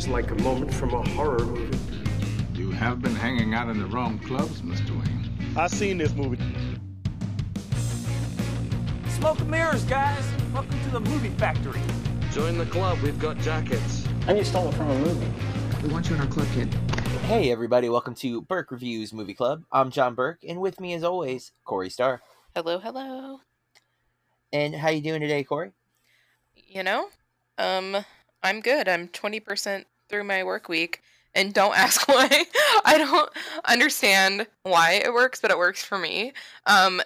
is like a moment from a horror movie. You have been hanging out in the wrong clubs, Mr. Wayne. I've seen this movie. Smoke and mirrors, guys. Welcome to the movie factory. Join the club. We've got jackets. And you stole it from a movie. We want you in our club, kid. Hey, everybody. Welcome to Burke Reviews Movie Club. I'm John Burke, and with me, as always, Corey Starr. Hello, hello. And how you doing today, Corey? You know, um, I'm good. I'm 20% through my work week. And don't ask why. I don't understand why it works, but it works for me. Um,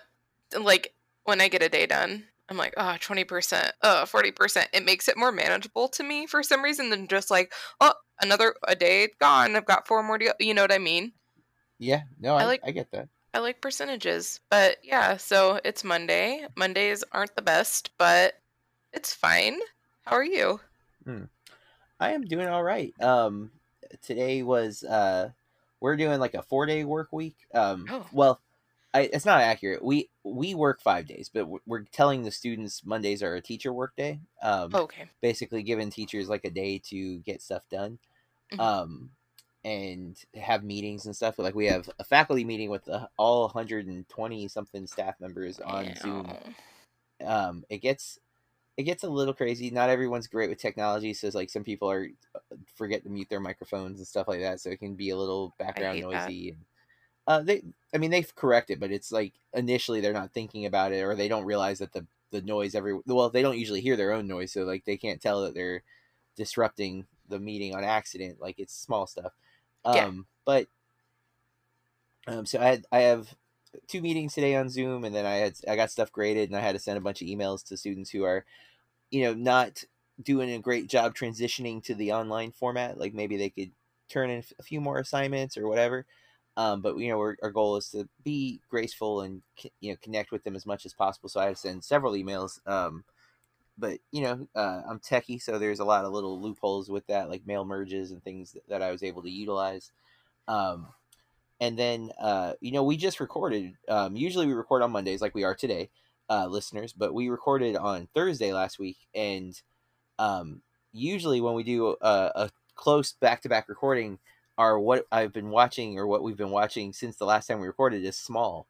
like when I get a day done, I'm like, oh, 20%, oh, 40%. It makes it more manageable to me for some reason than just like, oh, another a day gone. I've got four more to go. You know what I mean? Yeah, no, I, I like I get that. I like percentages. But yeah, so it's Monday. Mondays aren't the best, but it's fine. How are you? Hmm. I am doing all right. Um, today was uh, we're doing like a four day work week. Um, oh. well, I, it's not accurate. We we work five days, but we're telling the students Mondays are a teacher work day. Um, okay. Basically, giving teachers like a day to get stuff done. Mm-hmm. Um, and have meetings and stuff. Like we have a faculty meeting with the, all 120 something staff members on Ew. Zoom. Um, it gets it gets a little crazy. Not everyone's great with technology, so like some people are uh, forget to mute their microphones and stuff like that, so it can be a little background noisy. And, uh, they, I mean, they've corrected, but it's like initially they're not thinking about it, or they don't realize that the the noise every well, they don't usually hear their own noise, so like they can't tell that they're disrupting the meeting on accident. Like it's small stuff. Um, yeah. But um, so I had, I have two meetings today on Zoom, and then I had I got stuff graded, and I had to send a bunch of emails to students who are, you know, not doing a great job transitioning to the online format. Like maybe they could turn in a few more assignments or whatever. Um, but you know, our, goal is to be graceful and you know connect with them as much as possible. So I had to send several emails. Um, but you know, uh, I'm techie, so there's a lot of little loopholes with that, like mail merges and things that, that I was able to utilize. Um, and then, uh, you know, we just recorded. Um, usually we record on Mondays, like we are today, uh, listeners. But we recorded on Thursday last week, and um, usually when we do a, a close back-to-back recording, are what I've been watching or what we've been watching since the last time we recorded is small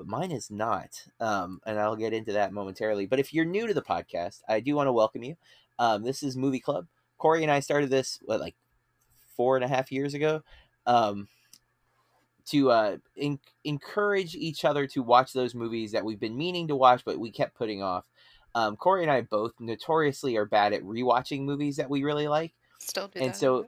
but mine is not. Um, and I'll get into that momentarily. But if you're new to the podcast, I do want to welcome you. Um, this is Movie Club. Corey and I started this what like four and a half years ago um, to uh, in- encourage each other to watch those movies that we've been meaning to watch, but we kept putting off. Um, Corey and I both notoriously are bad at rewatching movies that we really like. Still do and that. so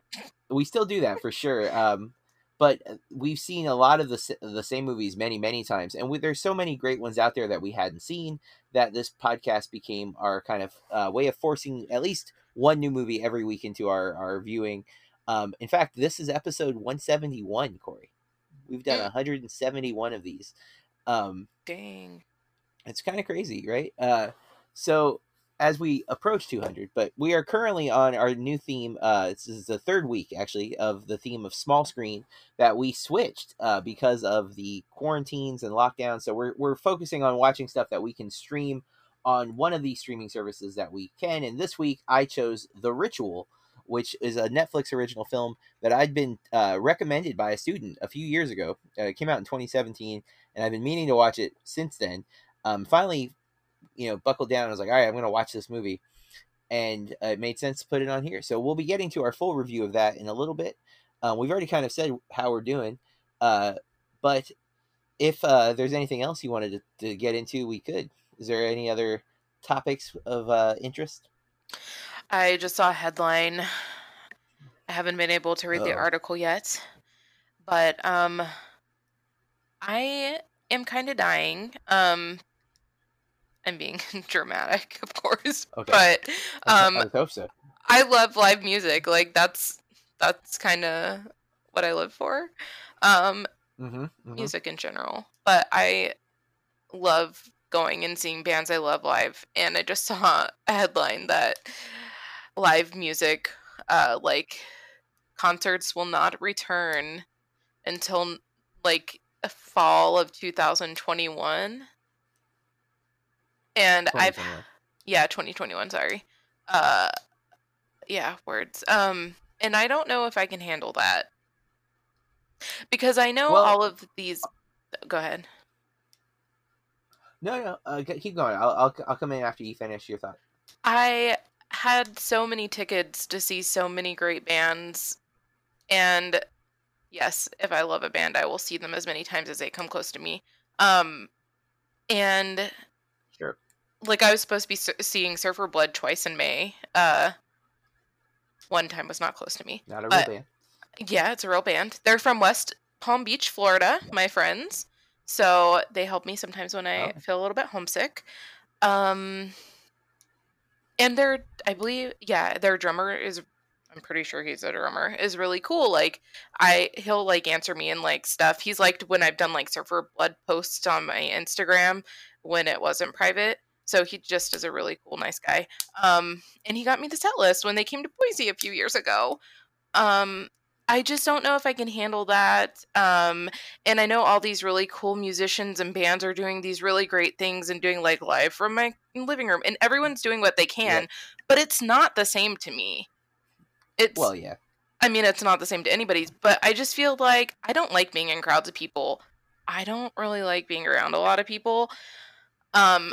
we still do that for sure. Um, but uh, we've seen a lot of the the same movies many many times, and we, there's so many great ones out there that we hadn't seen that this podcast became our kind of uh, way of forcing at least one new movie every week into our our viewing. Um, in fact, this is episode 171, Corey. We've done 171 of these. Um, Dang, it's kind of crazy, right? Uh, so as we approach 200 but we are currently on our new theme uh this is the third week actually of the theme of small screen that we switched uh because of the quarantines and lockdowns so we're, we're focusing on watching stuff that we can stream on one of these streaming services that we can and this week i chose the ritual which is a netflix original film that i'd been uh, recommended by a student a few years ago uh, it came out in 2017 and i've been meaning to watch it since then um, finally you know, buckled down. I was like, all right, I'm going to watch this movie. And uh, it made sense to put it on here. So we'll be getting to our full review of that in a little bit. Um, we've already kind of said how we're doing. Uh, but if uh, there's anything else you wanted to, to, get into, we could. Is there any other topics of uh, interest? I just saw a headline. I haven't been able to read oh. the article yet. But um, I am kind of dying. Um, I'm being dramatic, of course. Okay. But um, I hope so. I love live music. Like that's that's kind of what I live for. Um, mm-hmm, mm-hmm. Music in general, but I love going and seeing bands I love live. And I just saw a headline that live music, uh, like concerts, will not return until like fall of 2021 and I've yeah 2021 sorry uh yeah words um and I don't know if I can handle that because I know well, all of these. Go ahead. No, no, uh, keep going. I'll, I'll I'll come in after you finish your thought. I had so many tickets to see so many great bands, and yes, if I love a band, I will see them as many times as they come close to me. Um, and sure, like I was supposed to be seeing Surfer Blood twice in May. Uh, one time was not close to me. Not a real band. Yeah, it's a real band. They're from West Palm Beach, Florida. My friends. So they help me sometimes when I oh. feel a little bit homesick. Um, and their, I believe, yeah, their drummer is, I'm pretty sure he's a drummer, is really cool. Like, I, he'll like answer me and like stuff. He's liked when I've done like Surfer Blood posts on my Instagram when it wasn't private. So he just is a really cool, nice guy. Um, and he got me the set list when they came to Boise a few years ago. Um, I just don't know if I can handle that. Um, and I know all these really cool musicians and bands are doing these really great things and doing like live from my living room, and everyone's doing what they can, but it's not the same to me. It's well, yeah. I mean, it's not the same to anybody's, but I just feel like I don't like being in crowds of people. I don't really like being around a lot of people. Um,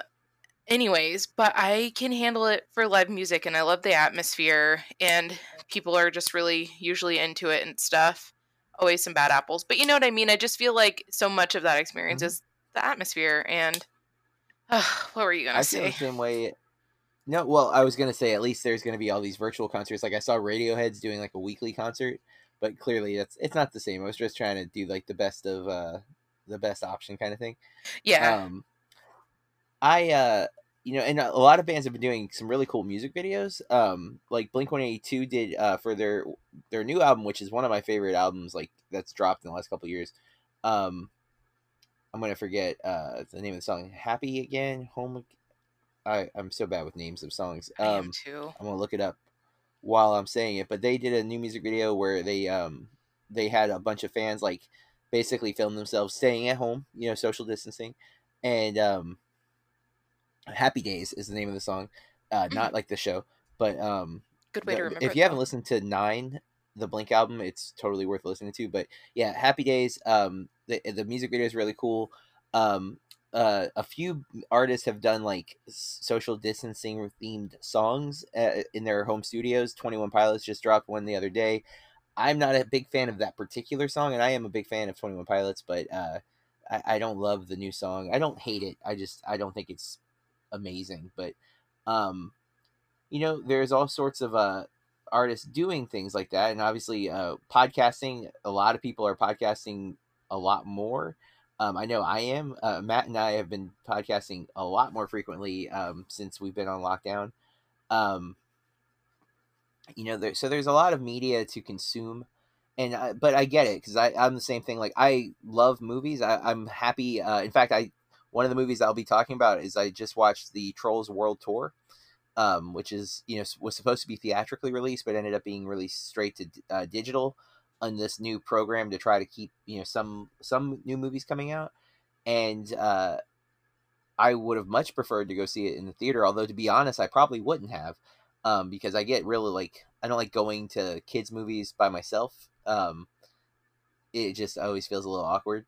anyways, but I can handle it for live music and I love the atmosphere and people are just really usually into it and stuff. Always some bad apples, but you know what I mean? I just feel like so much of that experience mm-hmm. is the atmosphere and uh, what were you going to say? I feel the same way. No, well, I was going to say at least there's going to be all these virtual concerts. Like I saw Radiohead's doing like a weekly concert, but clearly that's it's not the same. I was just trying to do like the best of uh the best option kind of thing. Yeah. Um I uh you know, and a lot of bands have been doing some really cool music videos. Um, like Blink One Eighty Two did uh, for their their new album, which is one of my favorite albums, like that's dropped in the last couple years. Um, I'm gonna forget uh, the name of the song. Happy again, home. I I'm so bad with names of songs. Um, I am too. I'm gonna look it up while I'm saying it. But they did a new music video where they um they had a bunch of fans like basically film themselves staying at home, you know, social distancing, and um Happy Days is the name of the song, uh, mm-hmm. not like the show, but um, good way the, to remember. If you haven't listened to Nine, the Blink album, it's totally worth listening to. But yeah, Happy Days. Um, the the music video is really cool. Um, uh, a few artists have done like social distancing themed songs uh, in their home studios. Twenty One Pilots just dropped one the other day. I'm not a big fan of that particular song, and I am a big fan of Twenty One Pilots, but uh, I, I don't love the new song. I don't hate it. I just I don't think it's amazing. But um, you know, there's all sorts of uh artists doing things like that, and obviously, uh, podcasting. A lot of people are podcasting a lot more. Um, I know I am. Uh, Matt and I have been podcasting a lot more frequently um, since we've been on lockdown. Um, you know, there, so there's a lot of media to consume, and I, but I get it because I'm the same thing. Like I love movies. I, am happy. Uh, in fact, I one of the movies I'll be talking about is I just watched the Trolls World Tour, um, which is you know was supposed to be theatrically released, but ended up being released straight to uh, digital on this new program to try to keep you know some some new movies coming out, and uh, I would have much preferred to go see it in the theater. Although to be honest, I probably wouldn't have, um, because I get really like I don't like going to kids movies by myself. Um, it just always feels a little awkward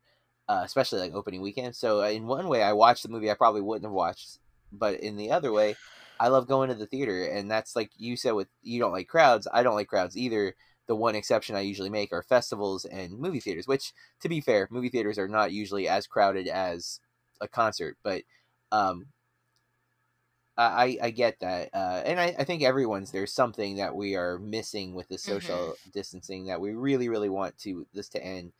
uh, especially like opening weekend. So uh, in one way, I watched the movie I probably wouldn't have watched, but in the other way, I love going to the theater, and that's like you said with you don't like crowds. I don't like crowds either. The one exception I usually make are festivals and movie theaters, which, to be fair, movie theaters are not usually as crowded as a concert, but um, I, I get that, uh, and I, I think everyone's there's something that we are missing with the social mm-hmm. distancing that we really really want to this to end.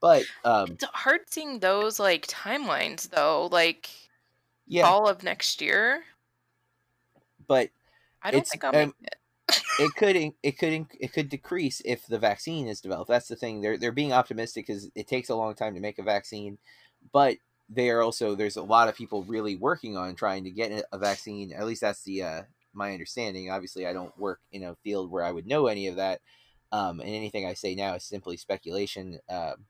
But um, it's hard seeing those like timelines though, like yeah, all of next year. But I don't think I'll um, it. it could it could it could decrease if the vaccine is developed. That's the thing. They're they're being optimistic because it takes a long time to make a vaccine, but they are also there's a lot of people really working on trying to get a vaccine. At least that's the uh, my understanding. Obviously, I don't work in a field where I would know any of that, um, and anything I say now is simply speculation. Um,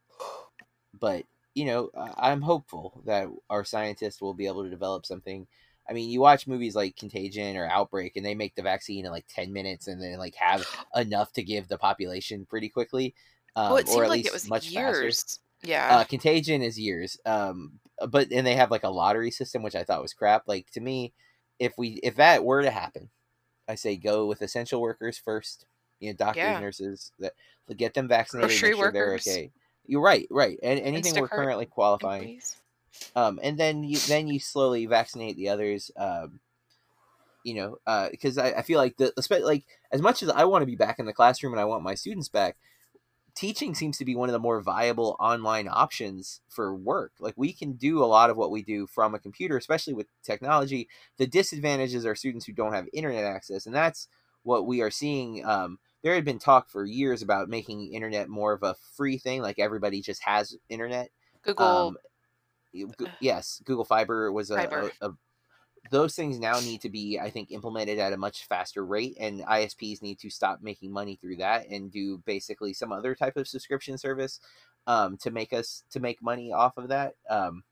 but you know, I'm hopeful that our scientists will be able to develop something. I mean, you watch movies like Contagion or Outbreak, and they make the vaccine in like ten minutes, and then like have enough to give the population pretty quickly. Um, well, it seemed like it was much years. Faster. Yeah. Uh, Contagion is years. Um, but and they have like a lottery system, which I thought was crap. Like to me, if we if that were to happen, I say go with essential workers first. You know, doctors, yeah. nurses, that get them vaccinated. Grocery sure workers. They're okay. You're right, right. And anything Instacart we're currently qualifying. Um, and then you then you slowly vaccinate the others. Um, you know, because uh, I, I feel like the like as much as I want to be back in the classroom and I want my students back, teaching seems to be one of the more viable online options for work. Like we can do a lot of what we do from a computer, especially with technology. The disadvantages are students who don't have internet access, and that's what we are seeing. Um, there had been talk for years about making internet more of a free thing, like everybody just has internet. Google. Um, yes, Google Fiber was a, Fiber. a, a those things now need to be i think implemented at a much faster rate and isps need to stop making money through that and do basically some other type of subscription service um, to make us to make money off of that um,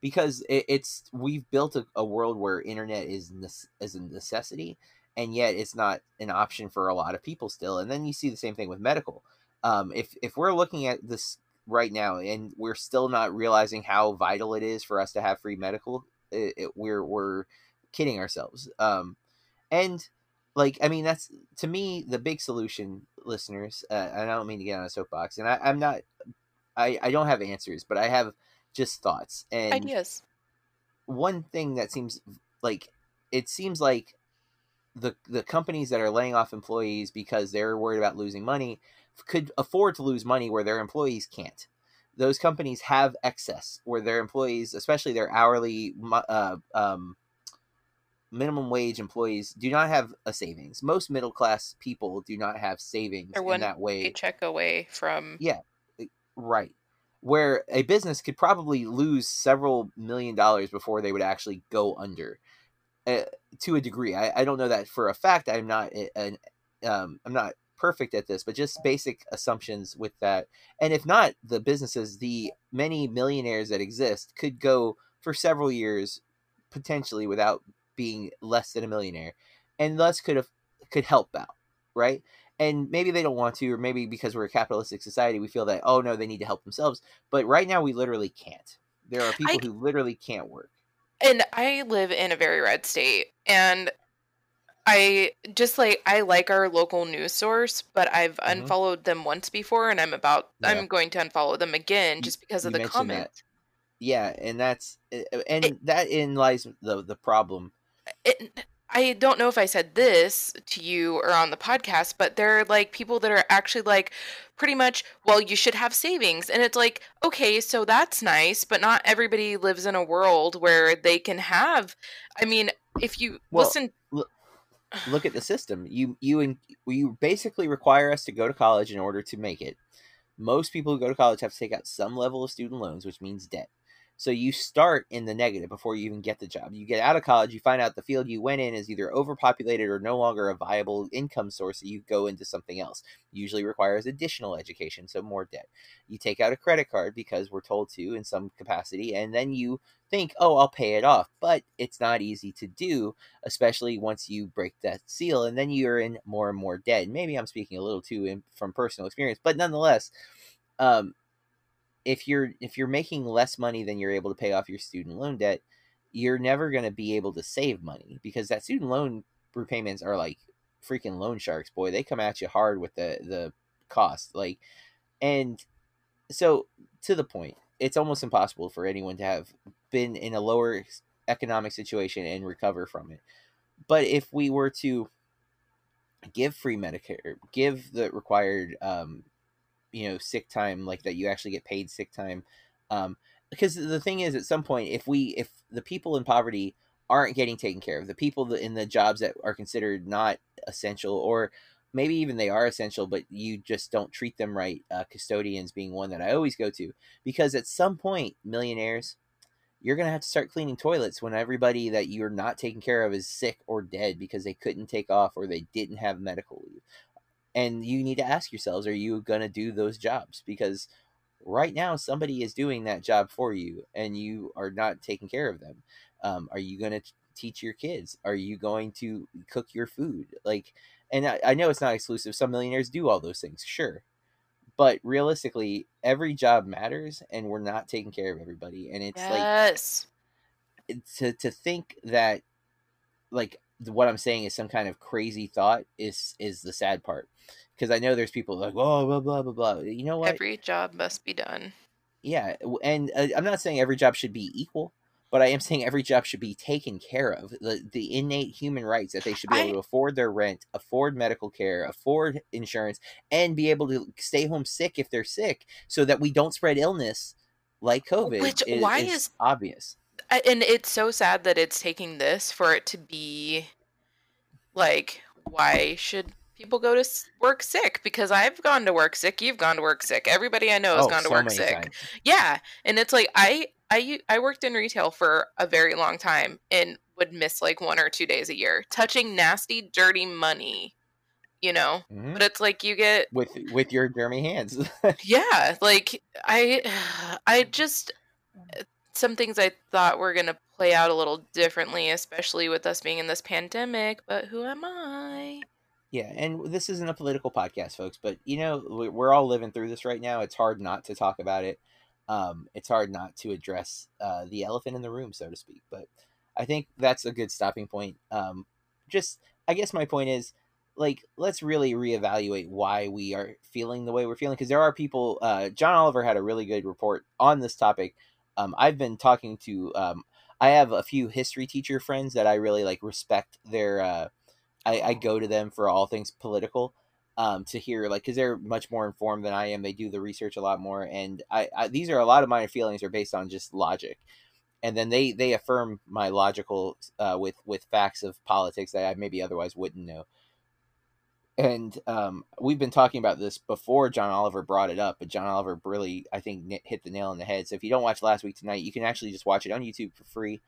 because it, it's we've built a, a, world where internet is is a necessity and yet it's not an option for a lot of people still. And then you see the same thing with medical. Um, if if we're looking at this right now and we're still not realizing how vital it is for us to have free medical, it, it, we're we're kidding ourselves. Um, and like I mean that's to me the big solution, listeners. Uh, I don't mean to get on a soapbox, and I, I'm not. I I don't have answers, but I have just thoughts and ideas. One thing that seems like it seems like the the companies that are laying off employees because they're worried about losing money could afford to lose money where their employees can't. Those companies have excess where their employees, especially their hourly uh, um, minimum wage employees, do not have a savings. Most middle class people do not have savings or in that way. Paycheck away from yeah, right. Where a business could probably lose several million dollars before they would actually go under uh, to a degree. I, I don't know that for a fact. I'm not an um, I'm not perfect at this, but just basic assumptions with that. And if not, the businesses, the many millionaires that exist, could go for several years potentially without being less than a millionaire, and thus could have could help out, right? And maybe they don't want to, or maybe because we're a capitalistic society, we feel that oh no, they need to help themselves. But right now, we literally can't. There are people I... who literally can't work and I live in a very red state and I just like I like our local news source, but I've mm-hmm. unfollowed them once before and I'm about yeah. I'm going to unfollow them again just because you of the comment. Yeah, and that's and it, that in lies the the problem. It, I don't know if I said this to you or on the podcast, but there are like people that are actually like pretty much, well, you should have savings. And it's like, okay, so that's nice, but not everybody lives in a world where they can have. I mean, if you well, listen. Look, look at the system. You you you basically require us to go to college in order to make it. Most people who go to college have to take out some level of student loans, which means debt. So you start in the negative before you even get the job. You get out of college, you find out the field you went in is either overpopulated or no longer a viable income source. So you go into something else. Usually requires additional education, so more debt. You take out a credit card because we're told to in some capacity, and then you think, oh, I'll pay it off. But it's not easy to do, especially once you break that seal, and then you're in more and more debt. Maybe I'm speaking a little too in, from personal experience, but nonetheless, um, if you're if you're making less money than you're able to pay off your student loan debt, you're never going to be able to save money because that student loan repayments are like freaking loan sharks, boy. They come at you hard with the the cost, like, and so to the point, it's almost impossible for anyone to have been in a lower economic situation and recover from it. But if we were to give free Medicare, give the required um, you know sick time like that you actually get paid sick time um because the thing is at some point if we if the people in poverty aren't getting taken care of the people in the jobs that are considered not essential or maybe even they are essential but you just don't treat them right uh, custodians being one that i always go to because at some point millionaires you're going to have to start cleaning toilets when everybody that you're not taking care of is sick or dead because they couldn't take off or they didn't have medical leave and you need to ask yourselves are you going to do those jobs because right now somebody is doing that job for you and you are not taking care of them Um, are you going to teach your kids? Are you going to cook your food? Like, and I, I know it's not exclusive. Some millionaires do all those things, sure, but realistically, every job matters, and we're not taking care of everybody. And it's yes. like to to think that like what I'm saying is some kind of crazy thought is is the sad part because I know there's people like oh blah blah blah blah. You know what? Every job must be done. Yeah, and uh, I'm not saying every job should be equal, but I am saying every job should be taken care of. The the innate human rights that they should be able I... to afford their rent, afford medical care, afford insurance, and be able to stay home sick if they're sick, so that we don't spread illness like COVID. Which is, why is, is obvious and it's so sad that it's taking this for it to be like why should people go to work sick because i've gone to work sick you've gone to work sick everybody i know has oh, gone to so work sick times. yeah and it's like i i i worked in retail for a very long time and would miss like one or two days a year touching nasty dirty money you know mm-hmm. but it's like you get with with your dirty hands yeah like i i just some things I thought were going to play out a little differently, especially with us being in this pandemic. But who am I? Yeah, and this isn't a political podcast, folks, but you know, we're all living through this right now. It's hard not to talk about it. Um, it's hard not to address uh, the elephant in the room, so to speak. But I think that's a good stopping point. Um, just, I guess my point is, like, let's really reevaluate why we are feeling the way we're feeling. Because there are people, uh, John Oliver had a really good report on this topic um, I've been talking to um, I have a few history teacher friends that I really like respect their uh, I, I go to them for all things political um, to hear like because they're much more informed than I am. They do the research a lot more, and I, I these are a lot of my feelings are based on just logic, and then they they affirm my logical uh, with with facts of politics that I maybe otherwise wouldn't know and um, we've been talking about this before John Oliver brought it up, but John Oliver really, I think, hit the nail on the head. So if you don't watch last week tonight, you can actually just watch it on YouTube for free.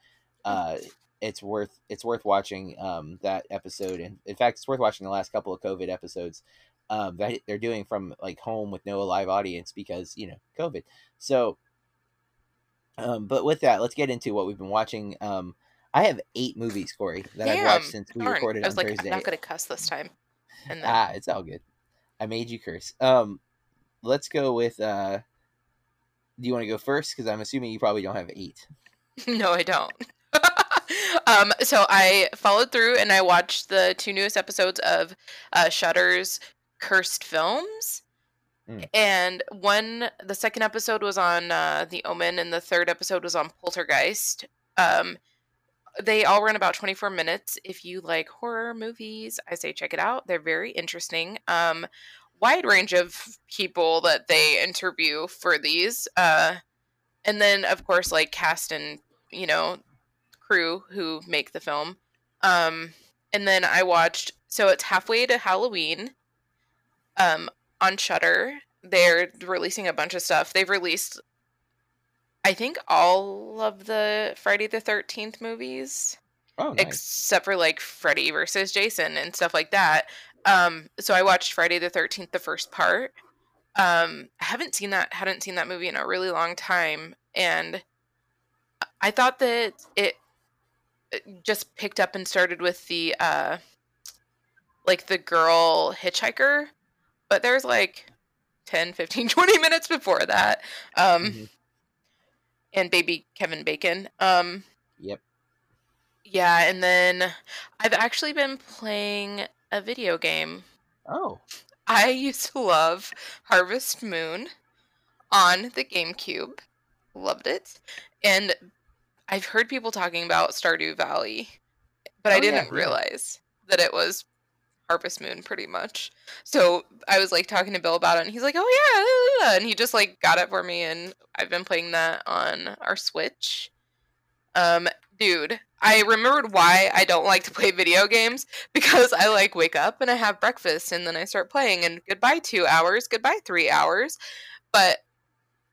Uh, it's worth it's worth watching um, that episode, and in fact, it's worth watching the last couple of COVID episodes um, that they're doing from like home with no live audience because you know COVID. So, um, but with that, let's get into what we've been watching. Um, I have eight movies, Corey, that Damn, I've watched since we darn. recorded I was on like, Thursday. I'm not going to cuss this time. And then... Ah, it's all good. I made you curse. Um, let's go with. uh Do you want to go first? Because I'm assuming you probably don't have eight. no, I don't. um, so I followed through and I watched the two newest episodes of uh, Shudder's Cursed Films. Mm. And one, the second episode was on uh, The Omen, and the third episode was on Poltergeist. Um, they all run about 24 minutes. If you like horror movies, I say check it out. They're very interesting. Um, wide range of people that they interview for these. Uh, and then, of course, like cast and, you know, crew who make the film. Um, and then I watched, so it's halfway to Halloween um, on Shudder. They're releasing a bunch of stuff. They've released I think all of the Friday the 13th movies. Oh, nice. Except for like Freddy versus Jason and stuff like that. Um, so I watched Friday the 13th, the first part. Um, I haven't seen that, hadn't seen that movie in a really long time. And I thought that it, it just picked up and started with the, uh, like the girl hitchhiker, but there's like 10, 15, 20 minutes before that. Um, mm-hmm and baby Kevin Bacon. Um, yep. Yeah, and then I've actually been playing a video game. Oh. I used to love Harvest Moon on the GameCube. Loved it. And I've heard people talking about Stardew Valley, but oh, I didn't yeah, realize yeah. that it was Harvest Moon pretty much. So I was like talking to Bill about it, and he's like, "Oh yeah," and he just like got it for me, and I've been playing that on our Switch. Um, dude, I remembered why I don't like to play video games because I like wake up and I have breakfast and then I start playing and goodbye two hours, goodbye three hours, but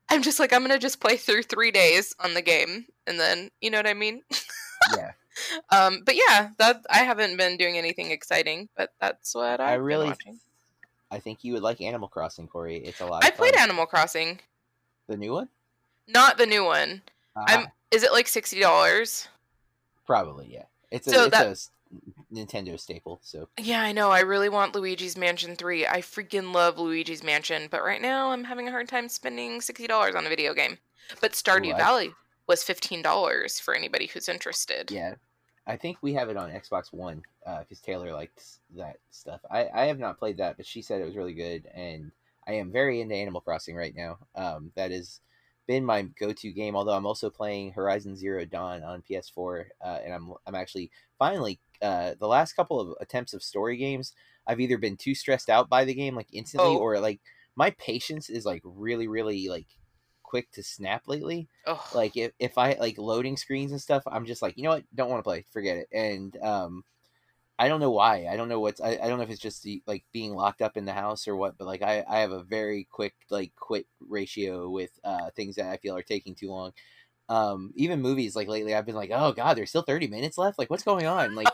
I'm just like I'm gonna just play through three days on the game and then you know what I mean? yeah um, but yeah, that I haven't been doing anything exciting, but that's what I've I really. Watching. I think you would like Animal Crossing, Corey. It's a lot. I played Animal Crossing. The new one? Not the new one. Uh-huh. I'm. Is it like sixty dollars? Probably, yeah. It's a, So it's that- a Nintendo staple. So Yeah, I know. I really want Luigi's Mansion 3. I freaking love Luigi's Mansion, but right now I'm having a hard time spending $60 on a video game. But Stardew Ooh, Valley was $15 for anybody who's interested. yeah, I think we have it on Xbox One because Taylor likes that stuff. I I have not played that, but she said it was really good, and I am very into Animal Crossing right now. Um, that has been my go-to game. Although I'm also playing Horizon Zero Dawn on PS4, uh, and I'm I'm actually finally uh, the last couple of attempts of story games. I've either been too stressed out by the game like instantly, Oh. or like my patience is like really really like quick to snap lately. Like if, if i like loading screens and stuff i'm just like you know what? Don't want to play. Forget it. And um i don't know why. I don't know what's I, I don't know if it's just the, like being locked up in the house or what but like i i have a very quick like quit ratio with uh things that i feel are taking too long. Um even movies like lately i've been like oh god there's still 30 minutes left? Like what's going on? Like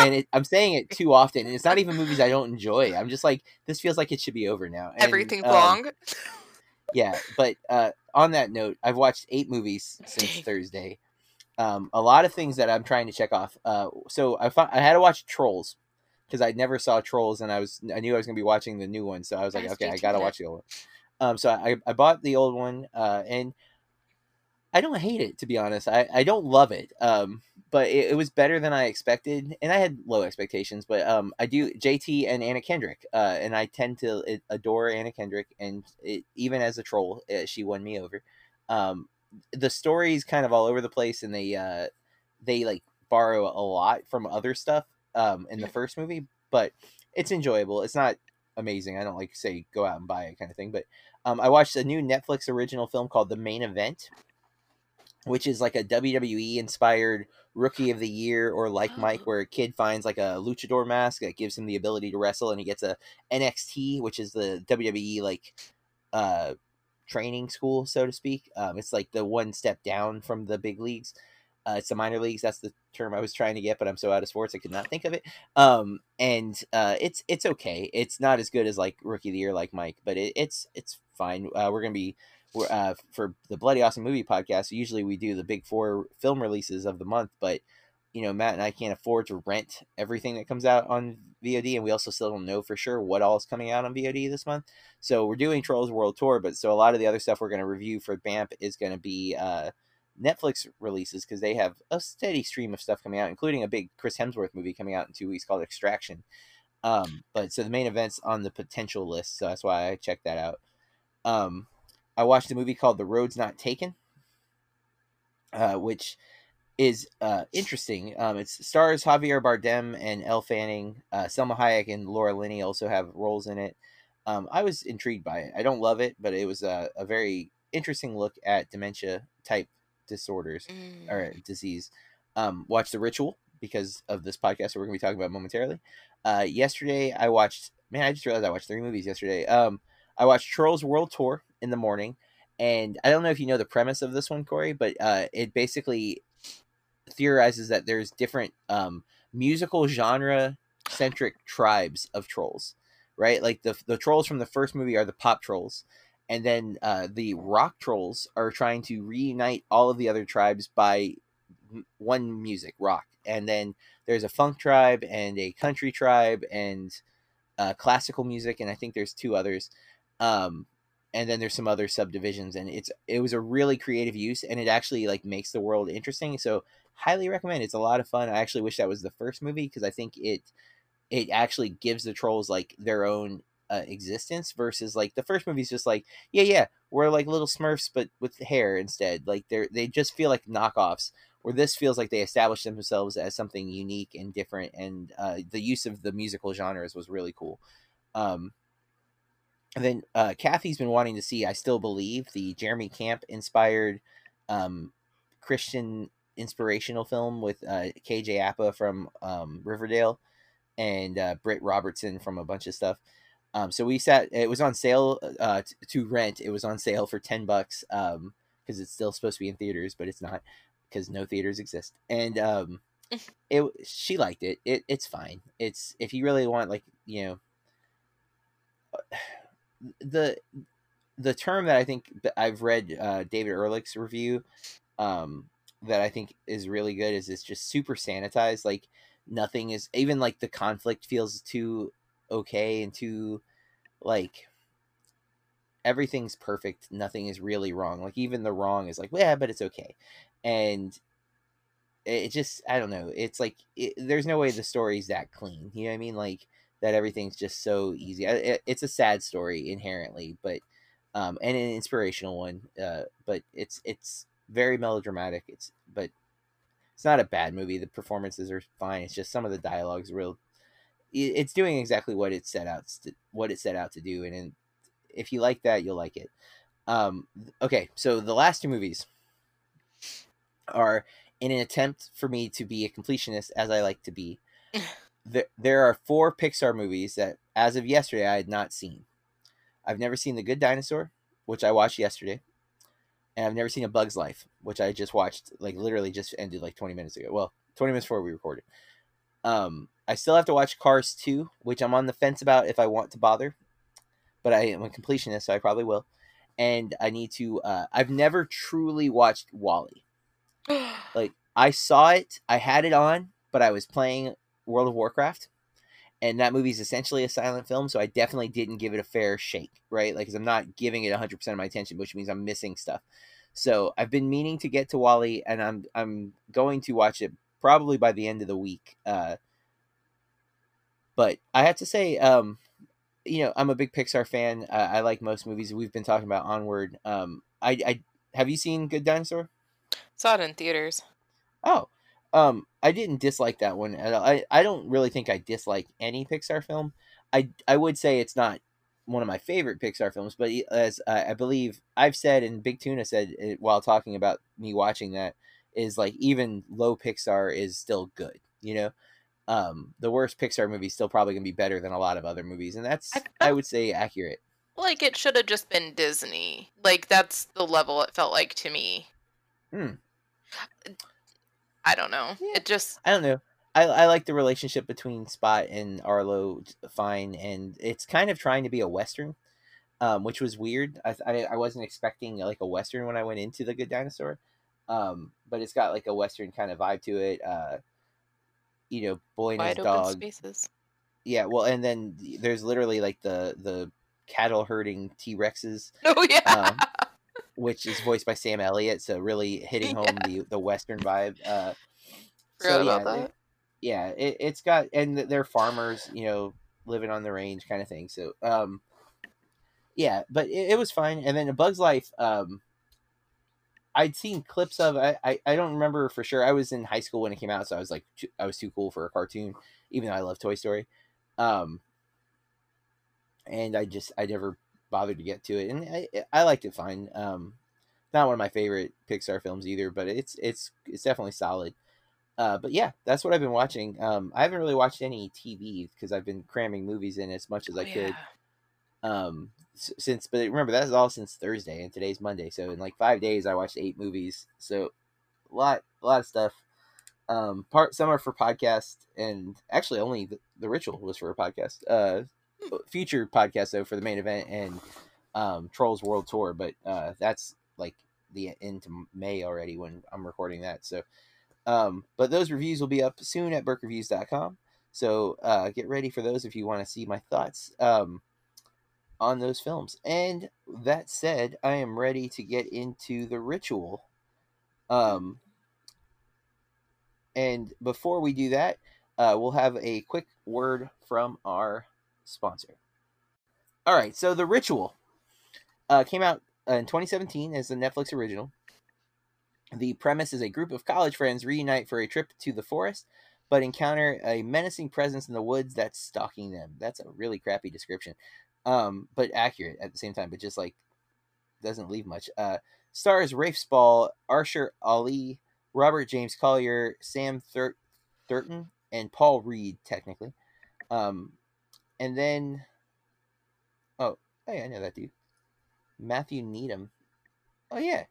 and it, i'm saying it too often and it's not even movies i don't enjoy. I'm just like this feels like it should be over now. And, Everything's um, long. Yeah but uh on that note i've watched eight movies since Dang. thursday. Um a lot of things that i'm trying to check off uh so i found, i had to watch trolls because i never saw trolls and i was i knew i was going to be watching the new one so i was like okay i gotta watch the old one. Um so i i bought the old one uh and i don't hate it to be honest i i don't love it um but it, it was better than I expected, and I had low expectations. But um, I do JT and Anna Kendrick, uh, and I tend to adore Anna Kendrick, and it, even as a troll, uh, she won me over. Um, the story's kind of all over the place, and they uh, they like borrow a lot from other stuff um, in the first movie, but it's enjoyable. It's not amazing. I don't like say go out and buy it kind of thing, but um, I watched a new Netflix original film called The Main Event, which is like a WWE inspired rookie of the year or like Mike, where a kid finds like a luchador mask that gives him the ability to wrestle, and he gets a NXT, which is the WWE like uh training school, so to speak. Um, it's like the one step down from the big leagues. Uh, it's the minor leagues. That's the term I was trying to get, but I'm so out of sports I could not think of it. Um, and uh, it's it's okay. It's not as good as like rookie of the year like Mike, but it, it's it's fine. Uh, we're gonna be we're, uh, for the Bloody Awesome Movie Podcast. Usually we do the big four film releases of the month, but you know Matt and I can't afford to rent everything that comes out on VOD, and we also still don't know for sure what all is coming out on VOD this month. So we're doing Trolls World Tour, but so a lot of the other stuff we're going to review for BAMP is going to be uh, Netflix releases because they have a steady stream of stuff coming out, including a big Chris Hemsworth movie coming out in two weeks called Extraction. Um, but so the main event's on the potential list, so that's why I checked that out. Um, I watched a movie called The Road's Not Taken, uh, which is uh, interesting. Um, it stars Javier Bardem and Elle Fanning. Uh, Salma Hayek and Laura Linney also have roles in it. Um, I was intrigued by it. I don't love it, but it was a, a very interesting look at dementia type disorders Mm. or disease. Um, watch The Ritual because of this podcast that we're going to be talking about momentarily. Uh, yesterday, I watched. Man, I just realized I watched three movies yesterday. Um, I watched Trolls World Tour in the morning, and I don't know if you know the premise of this one, Corey, but uh, it basically theorizes that there's different um, musical genre centric tribes of trolls, right? Like the the trolls from the first movie are the pop trolls, and then uh, the rock trolls are trying to reunite all of the other tribes by m- one music, rock, and then there's a funk tribe and a country tribe and uh, classical music, and I think there's two others. Um, and then there's some other subdivisions, and it's it was a really creative use, and it actually like makes the world interesting. So highly recommend. It's a lot of fun. I actually wish that was the first movie because I think it it actually gives the trolls like their own uh, existence versus like the first movie's just like yeah yeah we're like little Smurfs but with hair instead. Like they're they just feel like knockoffs. Where this feels like they established themselves as something unique and different, and uh, the use of the musical genres was really cool. Um, and then uh, Kathy's been wanting to see, I still believe, the Jeremy Camp inspired um, Christian inspirational film with uh, KJ Apa from um, Riverdale and uh, Britt Robertson from a bunch of stuff. Um, so we sat. It was on sale uh, t- to rent. It was on sale for ten bucks because it's still supposed to be in theaters, but it's not because no theaters exist. And um, it she liked it. It it's fine. It's if you really want like you know the the term that I think I've read uh, David Ehrlich's review um, that I think is really good is it's just super sanitized. Like nothing is even like the conflict feels too okay and too like everything's perfect. Nothing is really wrong. Like even the wrong is like, yeah, but it's okay. And it just, I don't know. It's like it, there's no way the story's that clean. You know what I mean? Like that everything's just so easy. It, it's a sad story inherently, but um, and an inspirational one. Uh, but it's it's very melodramatic. It's but it's not a bad movie. The performances are fine. It's just some of the dialogues real. It's doing exactly what it set out to what it set out to do, and, and if you like that, you'll like it. Um, okay, so the last two movies are in an attempt for me to be a completionist, as I like to be. there, there are four Pixar movies that, as of yesterday, I had not seen. I've never seen The Good Dinosaur, which I watched yesterday, and I've never seen A Bug's Life, which I just watched, like literally just ended like 20 minutes ago. Well, 20 minutes before we recorded. Um, I still have to watch Cars 2, which I'm on the fence about if I want to bother, but I am a completionist, so I probably will. And I need to. Uh, I've never truly watched WALL-E. like I saw it, I had it on, but I was playing World of Warcraft, and that movie is essentially a silent film, so I definitely didn't give it a fair shake, right? Like, cause I'm not giving it 100% of my attention, which means I'm missing stuff. So I've been meaning to get to WALL-E, and I'm I'm going to watch it probably by the end of the week. Uh, but I have to say, um, you know, I'm a big Pixar fan. Uh, I like most movies. We've been talking about Onward. Um, I, I have you seen Good Dinosaur? Saw it in theaters. Oh, um, I didn't dislike that one. at all. I I don't really think I dislike any Pixar film. I I would say it's not one of my favorite Pixar films, but as uh, I believe I've said and Big Tuna said it, while talking about me watching that is like even low Pixar is still good. You know, um, the worst Pixar movie is still probably gonna be better than a lot of other movies, and that's I, I would say accurate. Like it should have just been Disney. Like that's the level it felt like to me. Hmm. I don't know. Yeah. It just I don't know. I, I like the relationship between Spot and Arlo fine, and it's kind of trying to be a western, um, which was weird. I, I, I wasn't expecting like a western when I went into the Good Dinosaur, um, but it's got like a western kind of vibe to it. Uh, you know, boy and his dog. Spaces. Yeah, well, and then there's literally like the the cattle herding T Rexes. Oh yeah. Um, which is voiced by Sam Elliott, so really hitting home yeah. the the western vibe. Uh, so yeah, yeah, it, it's got and they're farmers, you know, living on the range kind of thing. So um, yeah, but it, it was fine. And then A Bug's Life, um, I'd seen clips of. I, I I don't remember for sure. I was in high school when it came out, so I was like, I was too cool for a cartoon, even though I love Toy Story. Um, and I just I never bothered to get to it, and I, I liked it fine. Um, not one of my favorite Pixar films either, but it's it's it's definitely solid. Uh, but yeah, that's what I've been watching. Um, I haven't really watched any TV because I've been cramming movies in as much as I oh, could. Um, since but remember that's all since Thursday and today's Monday, so in like five days I watched eight movies. So a lot a lot of stuff. Um, part some are for podcast, and actually only the, the ritual was for a podcast. Uh, future podcast though for the main event and um, Trolls World Tour, but uh, that's like the into May already when I'm recording that. So, um, but those reviews will be up soon at burkereviews.com. So uh, get ready for those if you want to see my thoughts um, on those films. And that said, I am ready to get into the ritual. Um, and before we do that, uh, we'll have a quick word from our sponsor. All right, so The Ritual uh, came out in 2017 as a Netflix original. The premise is a group of college friends reunite for a trip to the forest, but encounter a menacing presence in the woods that's stalking them. That's a really crappy description, um, but accurate at the same time. But just like doesn't leave much. Uh, stars Rafe Spall, Arsher Ali, Robert James Collier, Sam Thur- Thurton, and Paul Reid. Technically, um, and then, oh, hey, I know that dude. Matthew Needham. Oh, yeah.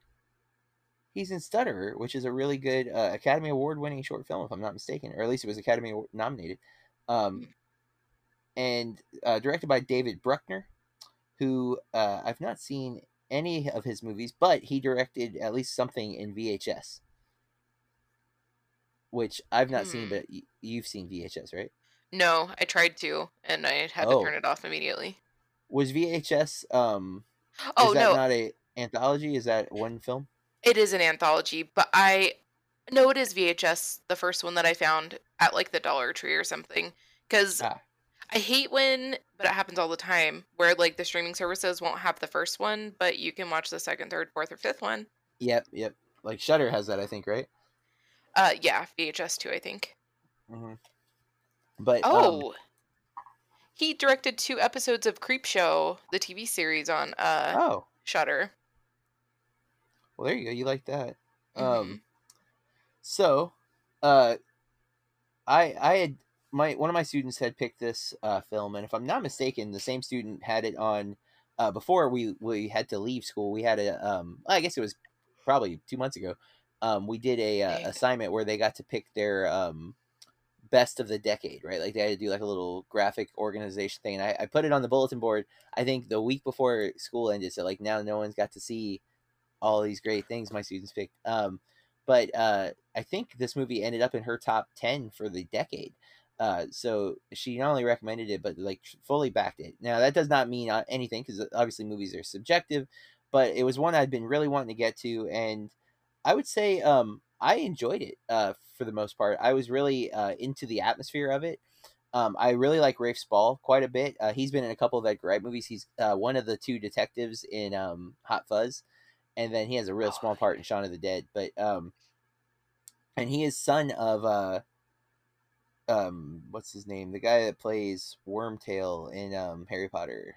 He's in Stutterer, which is a really good uh, Academy Award winning short film, if I'm not mistaken, or at least it was Academy Award nominated. Um, and uh, directed by David Bruckner, who uh, I've not seen any of his movies, but he directed at least something in VHS. which I've not seen, Hmm. but y- you've seen VHS, right? No, I tried to, and I had Oh. to turn it off immediately. Was VHS um? Oh is that no, not a anthology? Is that one film? it is an anthology, but I no, it is VHS, the first one that I found at like the Dollar Tree or something. Because Ah. I hate when, but it happens all the time, where like the streaming services won't have the first one, but you can watch the second, third, fourth, or fifth one. Yep, yep. Like Shudder has that, I think, right? Uh, yeah, VHS too, I think. hmm But um, Oh, he directed two episodes of Creepshow, the TV series on uh oh, Shudder. well, there you go. You like that? Mhm. Um, so, uh, I I had my one of my students had picked this uh, film, and if I'm not mistaken, the same student had it on uh, before we we had to leave school. We had a um, I guess it was probably two months ago. Um, we did a uh, assignment where they got to pick their um, best of the decade, right? Like they had to do like a little graphic organization thing, and I, I put it on the bulletin board. I think the week before school ended, so like now no one's got to see all these great things my students picked. Um, but uh, I think this movie ended up in her top ten for the decade. Uh, so she not only recommended it, but like fully backed it. Now that does not mean uh, anything because obviously movies are subjective, but it was one I'd been really wanting to get to, and I would say um, I enjoyed it uh, for the most part. I was really uh, into the atmosphere of it. Um, I really like Rafe Spall quite a bit. Uh, he's been in a couple of Edgar Wright movies. He's uh, one of the two detectives in um, Hot Fuzz, and then he has a real Oh, small part in Shaun of the Dead. But um, and he is son of uh, um, what's his name? The guy that plays Wormtail in um, Harry Potter.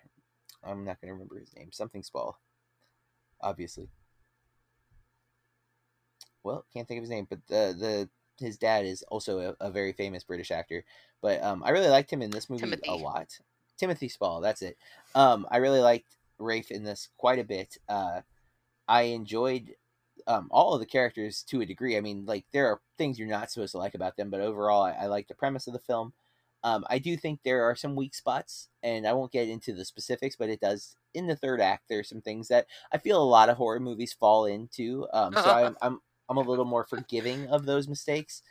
I'm not gonna remember his name. Something Spall, obviously. Well, can't think of his name, but the the his dad is also a, a very famous British actor. But um, I really liked him in this movie Timothy. a lot. Timothy Spall, that's it. Um, I really liked Rafe in this quite a bit. Uh, I enjoyed um, all of the characters to a degree. I mean, like there are things you're not supposed to like about them, but overall, I, I like the premise of the film. Um, I do think there are some weak spots, and I won't get into the specifics, but it does in the third act. There's some things that I feel a lot of horror movies fall into. Um, so I'm, I'm I'm a little more forgiving of those mistakes.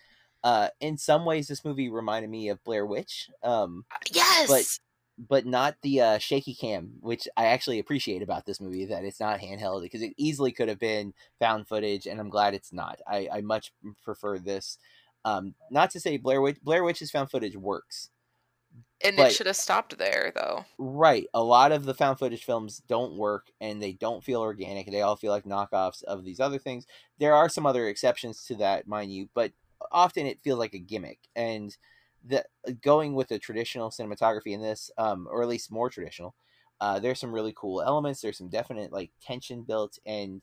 Uh, in some ways, this movie reminded me of Blair Witch. Um, Yes. but but not the uh, shaky cam, which I actually appreciate about this movie that it's not handheld because it easily could have been found footage, and I'm glad it's not. I, I much prefer this. Um, not to say Blair Witch Blair Witch's found footage works, and but- it should have stopped there, though. right? A lot of the found footage films don't work, and they don't feel organic. They all feel like knockoffs of these other things. There are some other exceptions to that, mind you, but often it feels like a gimmick and the going with the traditional cinematography in this um or at least more traditional uh there's some really cool elements there's some definite like tension built and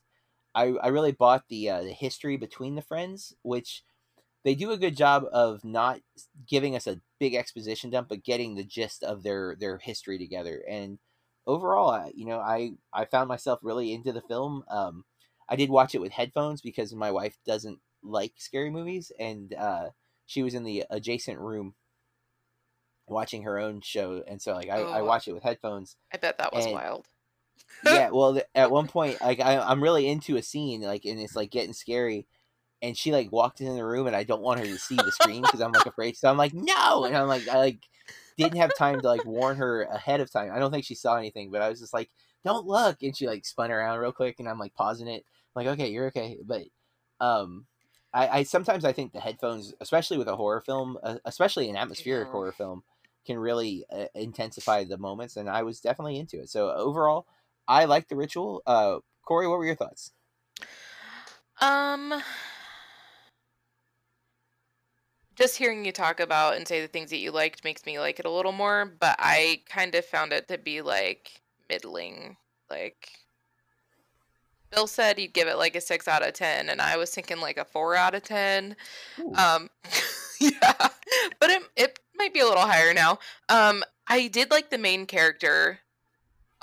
i i really bought the uh, the history between the friends which they do a good job of not giving us a big exposition dump but getting the gist of their their history together and overall I, you know i i found myself really into the film um i did watch it with headphones because my wife doesn't like scary movies and uh she was in the adjacent room watching her own show and so like i, I Oh. watched it with headphones I bet that was And- wild. yeah well at one point like I, i'm really into a scene like and it's like getting scary and she like walked in the room and i don't want her to see the screen because i'm like afraid so i'm like no! And i'm like i like didn't have time to like warn her ahead of time. I don't think she saw anything but i was just like don't look! And she like spun around real quick and i'm like pausing it. I'm like okay you're okay. But um I, I sometimes i think the headphones especially with a horror film uh, especially an atmospheric Yeah. horror film can really uh, intensify the moments and i was definitely into it. So overall i like the ritual. Uh corey what were your thoughts? Um, just hearing you talk about and say the things that you liked makes me like it a little more. But I kind of found it to be like middling. Like Bill said, he'd give it like a six out of ten, and I was thinking like a four out of ten. Ooh. Um, yeah, but it it might be a little higher now. Um, I did like the main character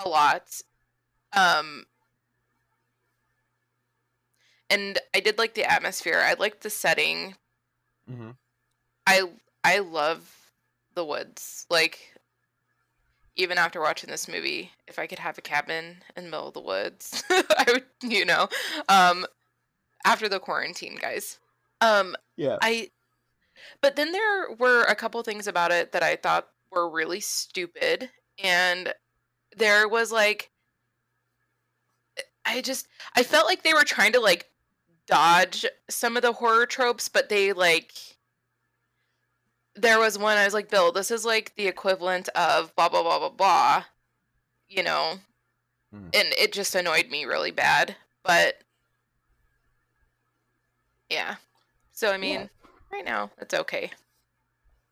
a lot. Um, and I did like the atmosphere. I liked the setting. Mhm. I I love the woods. Like even after watching this movie, if I could have a cabin in the middle of the woods, I would, you know. Um after the quarantine, guys. Um yeah I But then there were a couple things about it that I thought were really stupid. And there was like, I just, I felt like they were trying to like dodge some of the horror tropes, but they like, there was one I was like, Bill, this is like the equivalent of blah, blah, blah, blah, blah, you know? Hmm. And it just annoyed me really bad. But yeah. So, I mean, yeah. right now, it's okay.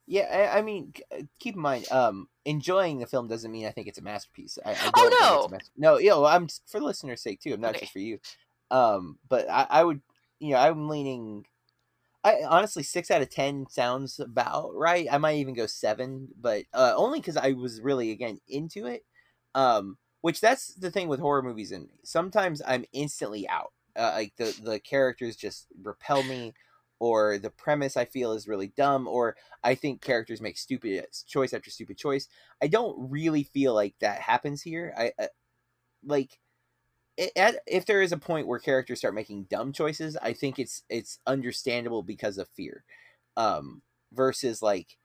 Yeah, I, I, mean, keep in mind, um, enjoying the film doesn't mean I think it's a masterpiece. I, I oh no, no, you know, I'm for listeners' sake too. I'm not okay. just for you. Um, but I, I would, you know, I'm leaning. I honestly six out of ten sounds about right. I might even go seven, but uh, only because I was really again into it. Um, which that's the thing with horror movies, and sometimes I'm instantly out. Uh, like the the characters just repel me or the premise I feel is really dumb, or I think characters make stupid choice after stupid choice. I don't really feel like that happens here. I, I like it, if there is a point where characters start making dumb choices, I think it's it's understandable because of fear, um, versus like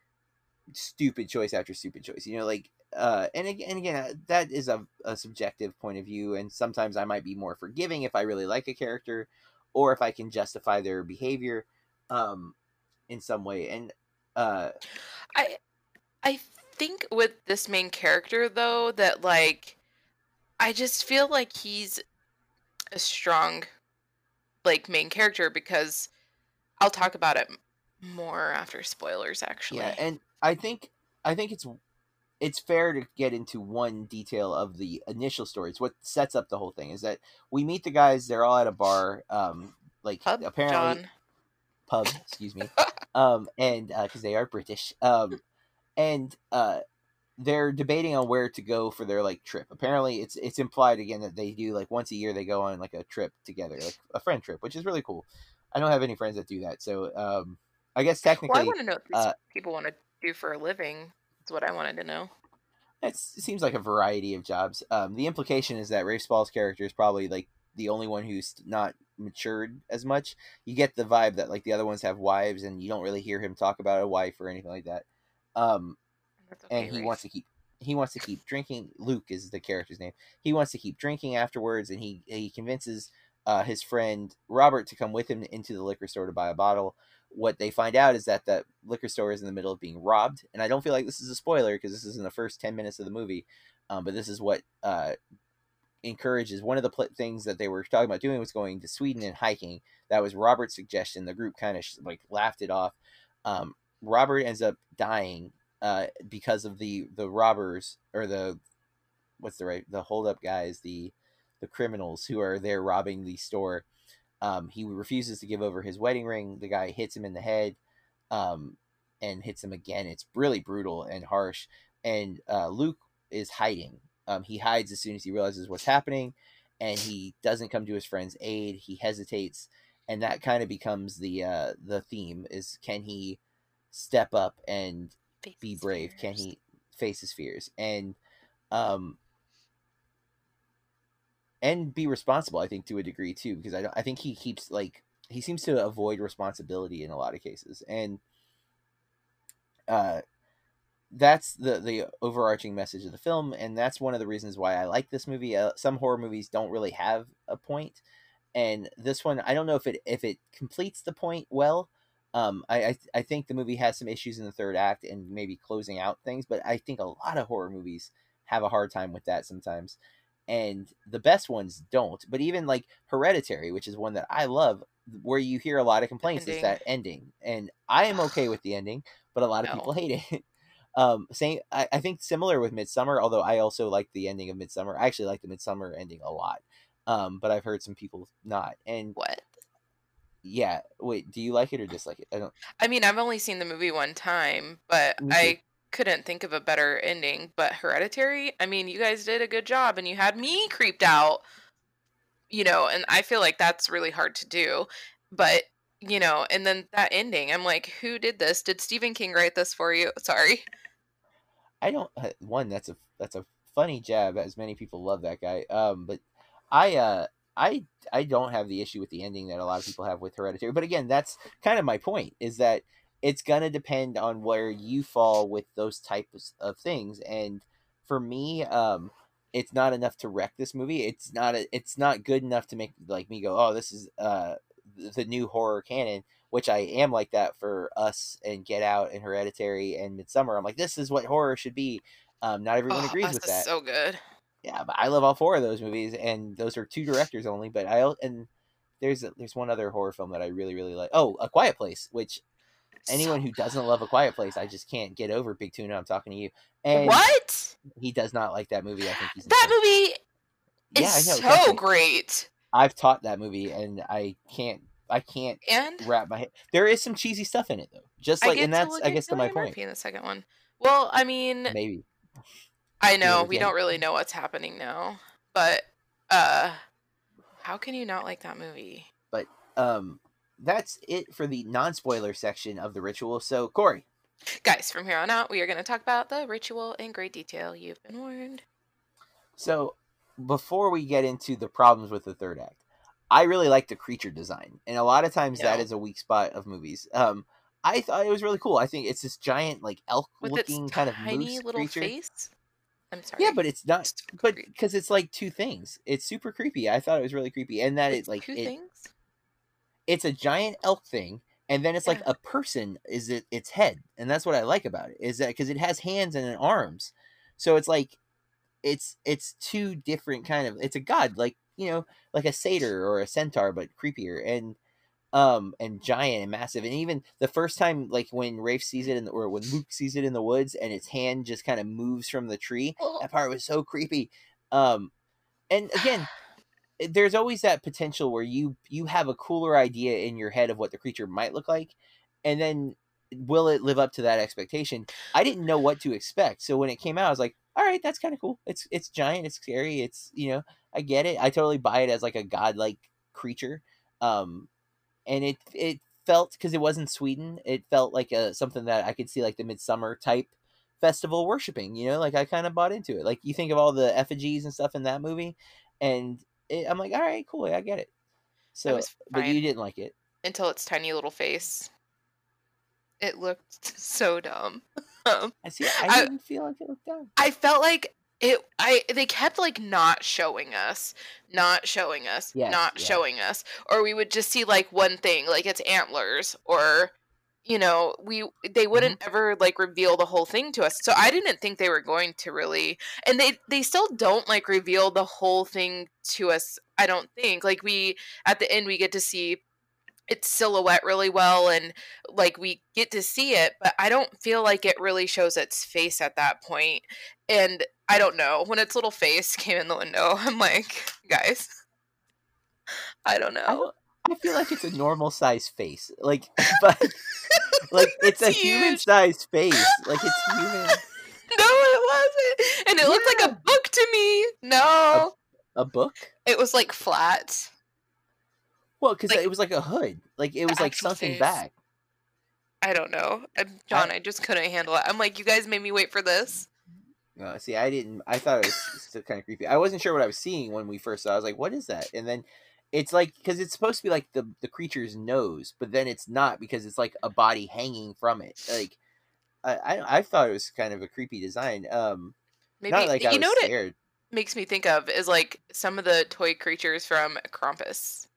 stupid choice after stupid choice. You know, like uh, and again, and again, that is a, a subjective point of view, and sometimes I might be more forgiving if I really like a character, or if I can justify their behavior um in some way and uh i i think with this main character though that like i just feel like he's a strong like main character because i'll talk about it more after spoilers actually yeah and i think i think it's it's fair to get into one detail of the initial story. It's what sets up the whole thing is that we meet the guys. They're all at a bar. Um, like Pub apparently, John pub, excuse me, um, and uh because uh, they are British, um, and uh, they're debating on where to go for their like trip. Apparently, it's it's implied again that they do like once a year they go on like a trip together, like a friend trip, which is really cool. I don't have any friends that do that, so um, I guess technically, well, I want to know what uh, people want to do for a living. That's what I wanted to know. it seems like a variety of jobs. Um, the implication is that Rafe Spall's character is probably like the only one who's not matured as much. You get the vibe that like the other ones have wives, and you don't really hear him talk about a wife or anything like that. Um, okay, and he wants to keep he wants to keep drinking. Luke is the character's name. He wants to keep drinking afterwards, and he he convinces uh, his friend Robert to come with him into the liquor store to buy a bottle. What they find out is that the liquor store is in the middle of being robbed, and I don't feel like this is a spoiler because this is in the first ten minutes of the movie. Um, but this is what uh, encourages one of the pl- things that they were talking about doing was going to Sweden and hiking. That was Robert's suggestion. The group kind of sh- like laughed it off. Um, Robert ends up dying uh, because of the the robbers or the what's the right the hold up guys the the criminals who are there robbing the store. Um, he refuses to give over his wedding ring. The guy hits him in the head, um, and hits him again. It's really brutal and harsh. And uh, Luke is hiding um, he hides as soon as he realizes what's happening, and he doesn't come to his friend's aid. He hesitates, and that kind of becomes the uh, the theme: is can he step up and face be brave? Fears. Can he face his fears and um and be responsible? I think to a degree too, because I I think he keeps like he seems to avoid responsibility in a lot of cases, and uh that's the the overarching message of the film and that's one of the reasons why i like this movie uh, some horror movies don't really have a point and this one i don't know if it if it completes the point well um I, I i think the movie has some issues in the third act and maybe closing out things but i think a lot of horror movies have a hard time with that sometimes and the best ones don't but even like hereditary which is one that i love where you hear a lot of complaints is that ending and i am okay with the ending but a lot of no. people hate it um, same. I, I think similar with Midsommar although I also like the ending of Midsommar I actually like the Midsommar ending a lot. Um, but I've heard some people not. And what? Yeah. Wait. Do you like it or dislike it? I don't. I mean, I've only seen the movie one time, but I couldn't think of a better ending. But Hereditary. I mean, you guys did a good job, and you had me creeped out. You know, and I feel like that's really hard to do. But you know, and then that ending, I'm like, who did this? Did Stephen King write this for you? Sorry. I don't. Uh, one, that's a that's a funny jab, as many people love that guy. Um, but I uh I I don't have the issue with the ending that a lot of people have with Hereditary. But again, that's kind of my point is that it's gonna depend on where you fall with those types of things. And for me, um, it's not enough to wreck this movie. It's not a, it's not good enough to make like me go, oh, this is uh the new horror canon, which I am like that for Us and Get Out and Hereditary and Midsommar. I'm like, this is what horror should be. Um, not everyone Oh, agrees with that. so good. Yeah, but I love all four of those movies, and those are two directors only. But I and there's there's one other horror film that I really really like. Oh, A Quiet Place, which anyone who doesn't love A Quiet Place, I just can't get over. Big Tuna, I'm talking to you. And what? he does not like that movie. I think he's That insane. movie Yeah, I know. so great. I've taught that movie, and I can't I can't And wrap my head. There is some cheesy stuff in it though. Just like, and that's I guess to my point. In the second one. Well, I mean, Maybe I know we don't really know what's happening now, but uh, how can you not like that movie? But um that's it for the non spoiler section of the ritual. So Corey, Guys, from here on out, we are going to talk about the ritual in great detail. You've been warned. So, before we get into the problems with the third act, I really like the creature design, and a lot of times that No. is a weak spot of movies. Um, I thought it was really cool. I think it's this giant, like elk-looking kind of tiny moose little creature. face. I'm sorry. Yeah, but it's not. It's But because it's like two things, it's super creepy. I thought it was really creepy, and that It's it like two it, things. it's a giant elk thing, and then it's like a person is it its head, and that's what I like about it is that because it has hands and arms, so it's like it's it's two different kind of it's a god like you know like a satyr or a centaur but creepier and um and giant and massive and even the first time like when Rafe sees it in the, or when Luke sees it in the woods and its hand just kind of moves from the tree Oh. that part was so creepy. Um and again eh, there's always that potential where you you have a cooler idea in your head of what the creature might look like and then will it live up to that expectation? I didn't know what to expect so when it came out i was like all right that's kind of cool. It's it's giant it's scary it's you know i get it. I totally buy it as like a godlike creature. Um and it it felt because it wasn't sweden it felt like a something that i could see like the Midsommar type festival worshiping you know like i kind of bought into it. Like you think of all the effigies and stuff in that movie and it, i'm like all right cool i get it. So but you didn't like it. Until its tiny little face. It looked so dumb. Um, i see i, I- didn't feel like it looked dumb. I felt like it I they kept like not showing us, not showing us, Yes, not yeah. showing us. Or we would just see like one thing, like its antlers or you know, we they wouldn't Mm-hmm. ever like reveal the whole thing to us. So I didn't think they were going to really and they they still don't like reveal the whole thing to us. I don't think. Like we at the end we get to see its silhouette really well and like we get to see it but i don't feel like it really shows its face at that point and i don't know. When its little face came in the window i'm like guys i don't know I, don't, I feel like it's a normal size face like but like it's a human sized face like it's human. No it wasn't. And it looked like a book to me. No. A book? It was like flat. Well because Like, it was like a hood. Like it was like something face. back. I don't know. I'm, john I, just couldn't handle it. I'm like you guys made me wait for this No, see, I didn't. I thought it was still kind of creepy. I wasn't sure what I was seeing when we first saw. it. I was like, "What is that?" And then it's like because it's supposed to be like the the creature's nose, but then it's not because it's like a body hanging from it. Like I I, I thought it was kind of a creepy design. Um, maybe not like I you was know what it makes me think of is like some of the toy creatures from krampus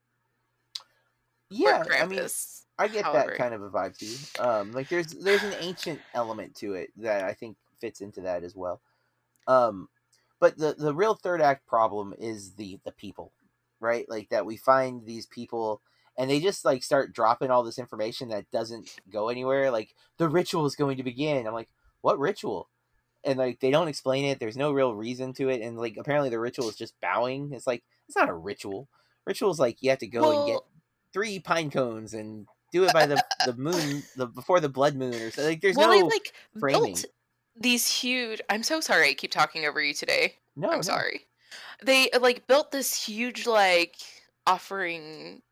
Yeah, or I mean, krampus I get however. that kind of a vibe too. Um, like there's there's an ancient element to it that I think fits into that as well. Um, but the the real third act problem is the the people, right? Like that we find these people and they just like start dropping all this information that doesn't go anywhere. Like the ritual is going to begin. I'm like, what ritual? And like they don't explain it. There's no real reason to it. And like apparently the ritual is just bowing. It's like it's not a ritual. Ritual's like you have to go and get three pine cones and do it by the the moon the before the blood moon or something. Like there's well, no they like framing. built these huge. I'm so sorry. I keep talking over you today. no, I'm no. sorry. They like built this huge like offering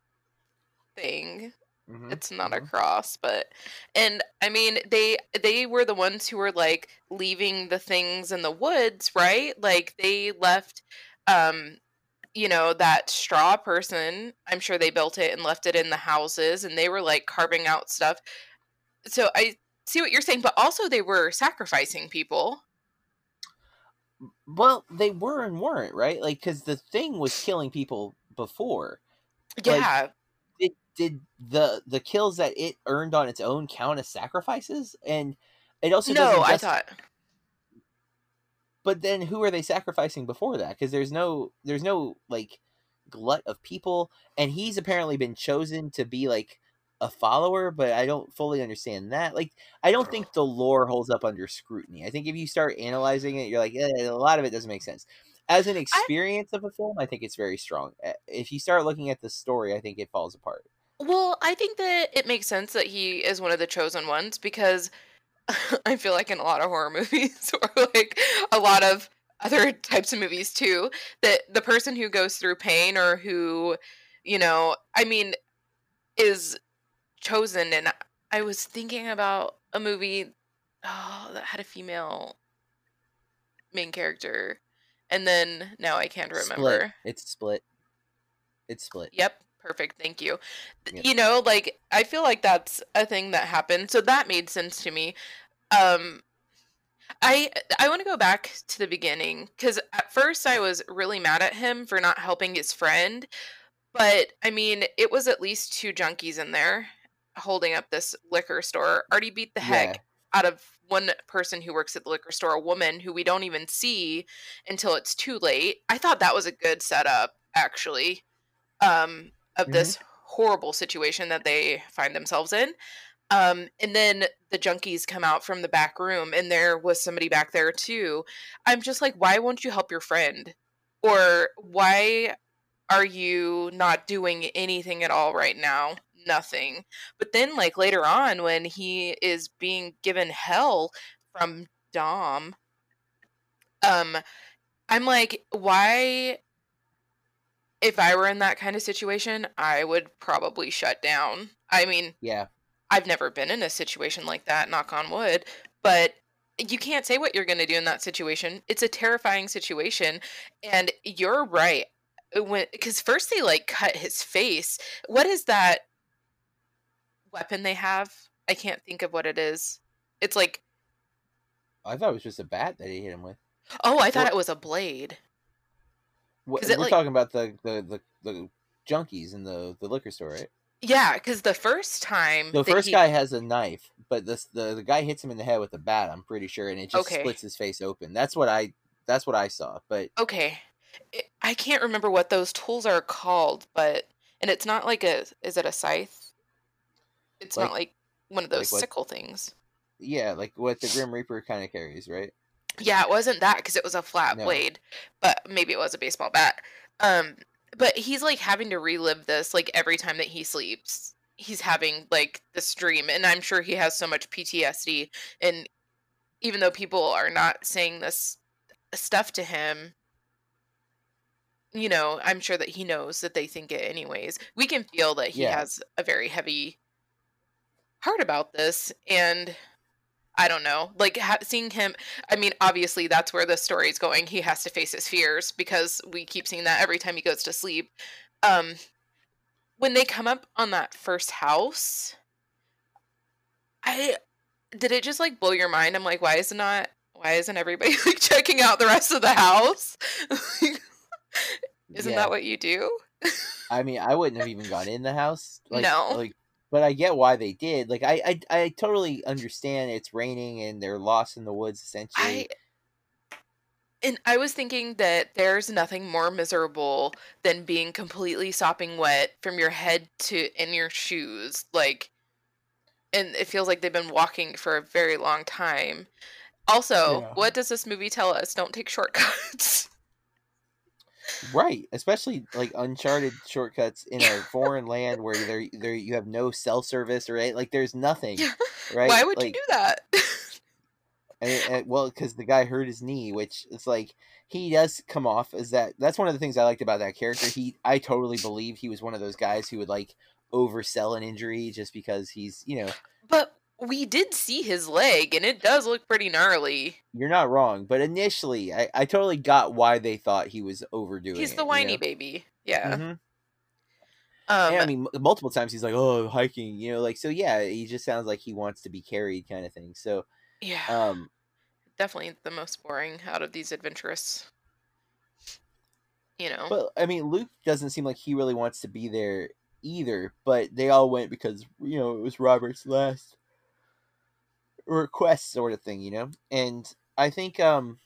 thing. Mhm, It's not a mhm. cross, but and I mean they they were the ones who were like leaving the things in the woods, right? Like they left um you know that straw person i'm sure they built it and left it in the houses and they were like carving out stuff so I see what you're saying, but also they were sacrificing people. Well, they were and weren't right, like because the thing was killing people before. Yeah. Like, did did the the kills that it earned on its own count as sacrifices? And it also no, just, I thought. But then, who are they sacrificing before that? Because there's no there's no like glut of people, and he's apparently been chosen to be like a follower, but I don't fully understand that. Like, I don't think the lore holds up under scrutiny. I think if you start analyzing it, you're like, eh, a lot of it doesn't make sense. As an experience I... of a film, I think it's very strong. Eh, if you start looking at the story, I think it falls apart. Well, I think that it makes sense that he is one of the chosen ones because I feel like in a lot of horror movies or like a lot of other types of movies too, that the person who goes through pain or who, you know, I mean, is chosen and I was thinking about a movie oh, that had a female main character and then now I can't remember. Split. It's split. It's split. Yep, perfect. Thank you. Yep. You know, like I feel like that's a thing that happened. So that made sense to me. Um I I want to go back to the beginning cuz at first I was really mad at him for not helping his friend. But I mean, it was at least two junkies in there holding up this liquor store already beat the heck yeah. out of one person who works at the liquor store, a woman who we don't even see until it's too late. I thought that was a good setup, actually, um, of mm-hmm. this horrible situation that they find themselves in. Um, and then the junkies come out from the back room, and there was somebody back there too. I'm just like, why won't you help your friend? Or why are you not doing anything at all right now? Nothing. But then, like later on, when he is being given hell from Dom, um, I'm like, why? If I were in that kind of situation, I would probably shut down. I mean, yeah, I've never been in a situation like that, knock on wood, but you can't say what you're going to do in that situation. It's a terrifying situation. And you're right. When, because first they like cut his face. What is that weapon they have. I can't think of what it is. It's like I thought it was just a bat that he hit him with. Oh, I thought what? it was a blade. What, we're like... talking about the, the the the junkies in the the liquor store, right? Yeah, because the first time the first he... guy has a knife, but this the the guy hits him in the head with a bat. I'm pretty sure, and it just okay. splits his face open. That's what I that's what I saw. But okay, I can't remember what those tools are called, but and it's not like a is it a scythe? It's like, not like one of those like what, sickle things. Yeah, like what the Grim Reaper kind of carries, right? Yeah, it wasn't that because it was a flat no. blade, but maybe it was a baseball bat. Um, but he's like having to relive this like every time that he sleeps. He's having like this dream, and I'm sure he has so much PTSD. And even though people are not saying this stuff to him, you know, I'm sure that he knows that they think it anyways. We can feel that he yeah. has a very heavy heart about this and I don't know, like ha- seeing him. I mean, obviously, that's where the story is going. He has to face his fears because we keep seeing that every time he goes to sleep. Um, when they come up on that first house, I did it just like blow your mind. I'm like, why is it not? Why isn't everybody like checking out the rest of the house? Isn't yeah. that what you do? I mean, I wouldn't have even gone in the house. Like, no, like but I get why they did. Like I, I, I totally understand. It's raining and they're lost in the woods essentially. I, and I was thinking that there's nothing more miserable than being completely sopping wet from your head to in your shoes, like, and it feels like they've been walking for a very long time. Also, yeah. what does this movie tell us? Don't take shortcuts. Right, especially like uncharted shortcuts in a foreign land where there there you have no cell service or right, like there's nothing. Right? Why would like, you do that? and, and, well, because the guy hurt his knee, which it's like he does come off as that. That's one of the things I liked about that character. He, I totally believe he was one of those guys who would like oversell an injury just because he's you know. But we did see his leg and it does look pretty gnarly. You're not wrong, but initially I, I totally got why they thought he was overdoing it. He's the whiny you know? baby. Yeah. Mm-hmm. Um, I mean, multiple times he's like, "Oh, hiking," you know, like so. Yeah, he just sounds like he wants to be carried, kind of thing. So, yeah, um, definitely the most boring out of these adventurous. You know, but I mean, Luke doesn't seem like he really wants to be there either. But they all went because you know it was Robert's last request, sort of thing, you know. And I think, um,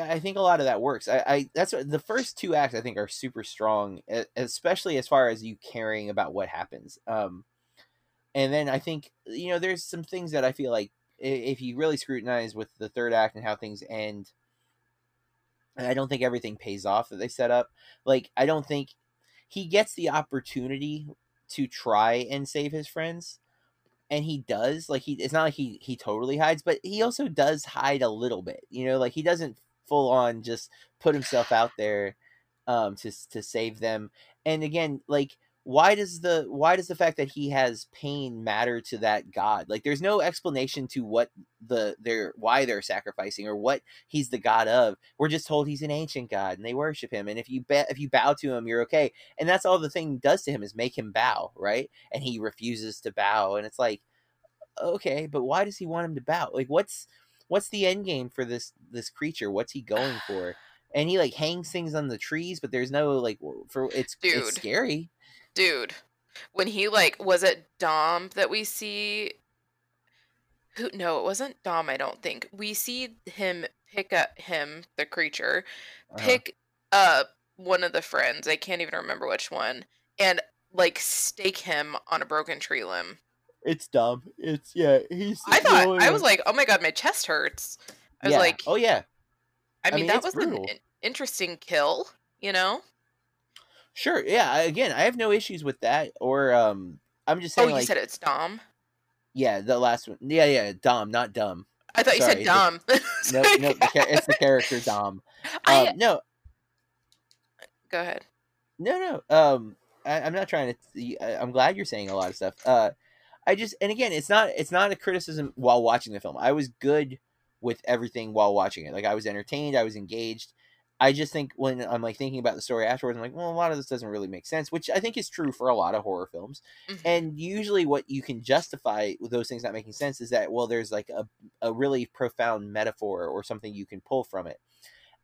I think a lot of that works. I, I that's what, the first two acts I think are super strong, especially as far as you caring about what happens. Um, and then I think you know there's some things that I feel like if you really scrutinize with the third act and how things end, I don't think everything pays off that they set up. Like I don't think he gets the opportunity to try and save his friends and he does like he it's not like he he totally hides but he also does hide a little bit you know like he doesn't full on just put himself out there um to to save them. And again like why does the why does the fact that he has pain matter to that god? Like there's no explanation to what the they're why they're sacrificing or what he's the god of. We're just told he's an ancient god and they worship him and if you bet if you bow to him you're okay. And that's all the thing does to him is make him bow right? And he refuses to bow and it's like okay but why does he want him to bow? Like what's what's the end game for this this creature? What's he going for? And he like hangs things on the trees but there's no like for it's Dude. it's scary dude when he like was it dom that we see? Who no it wasn't dom i don't think. We see him pick up him the creature Uh-huh. pick up one of the friends i can't even remember which one and like stake him on a broken tree limb. It's dumb it's yeah he's i thought i was like oh my god my chest hurts. I was Yeah. like oh yeah. I mean, mean, that was brutal. an interesting kill you know sure yeah again i have no issues with that or um i'm just saying. oh you like said it's dom yeah the last one yeah yeah dom not dumb i thought you said dom no no it's the character dom I- um, no go ahead No, no. Um, I, I'm not trying to. I- I'm glad you're saying a lot of stuff. Uh, I just and again, it's not it's not a criticism while watching the film. I was good with everything while watching it. Like I was entertained. I was engaged. I just think when I'm like thinking about the story afterwards, I'm like, well, a lot of this doesn't really make sense, which I think is true for a lot of horror films. Mhm. And usually, what you can justify with those things not making sense is that well, there's like a a really profound metaphor or something you can pull from it.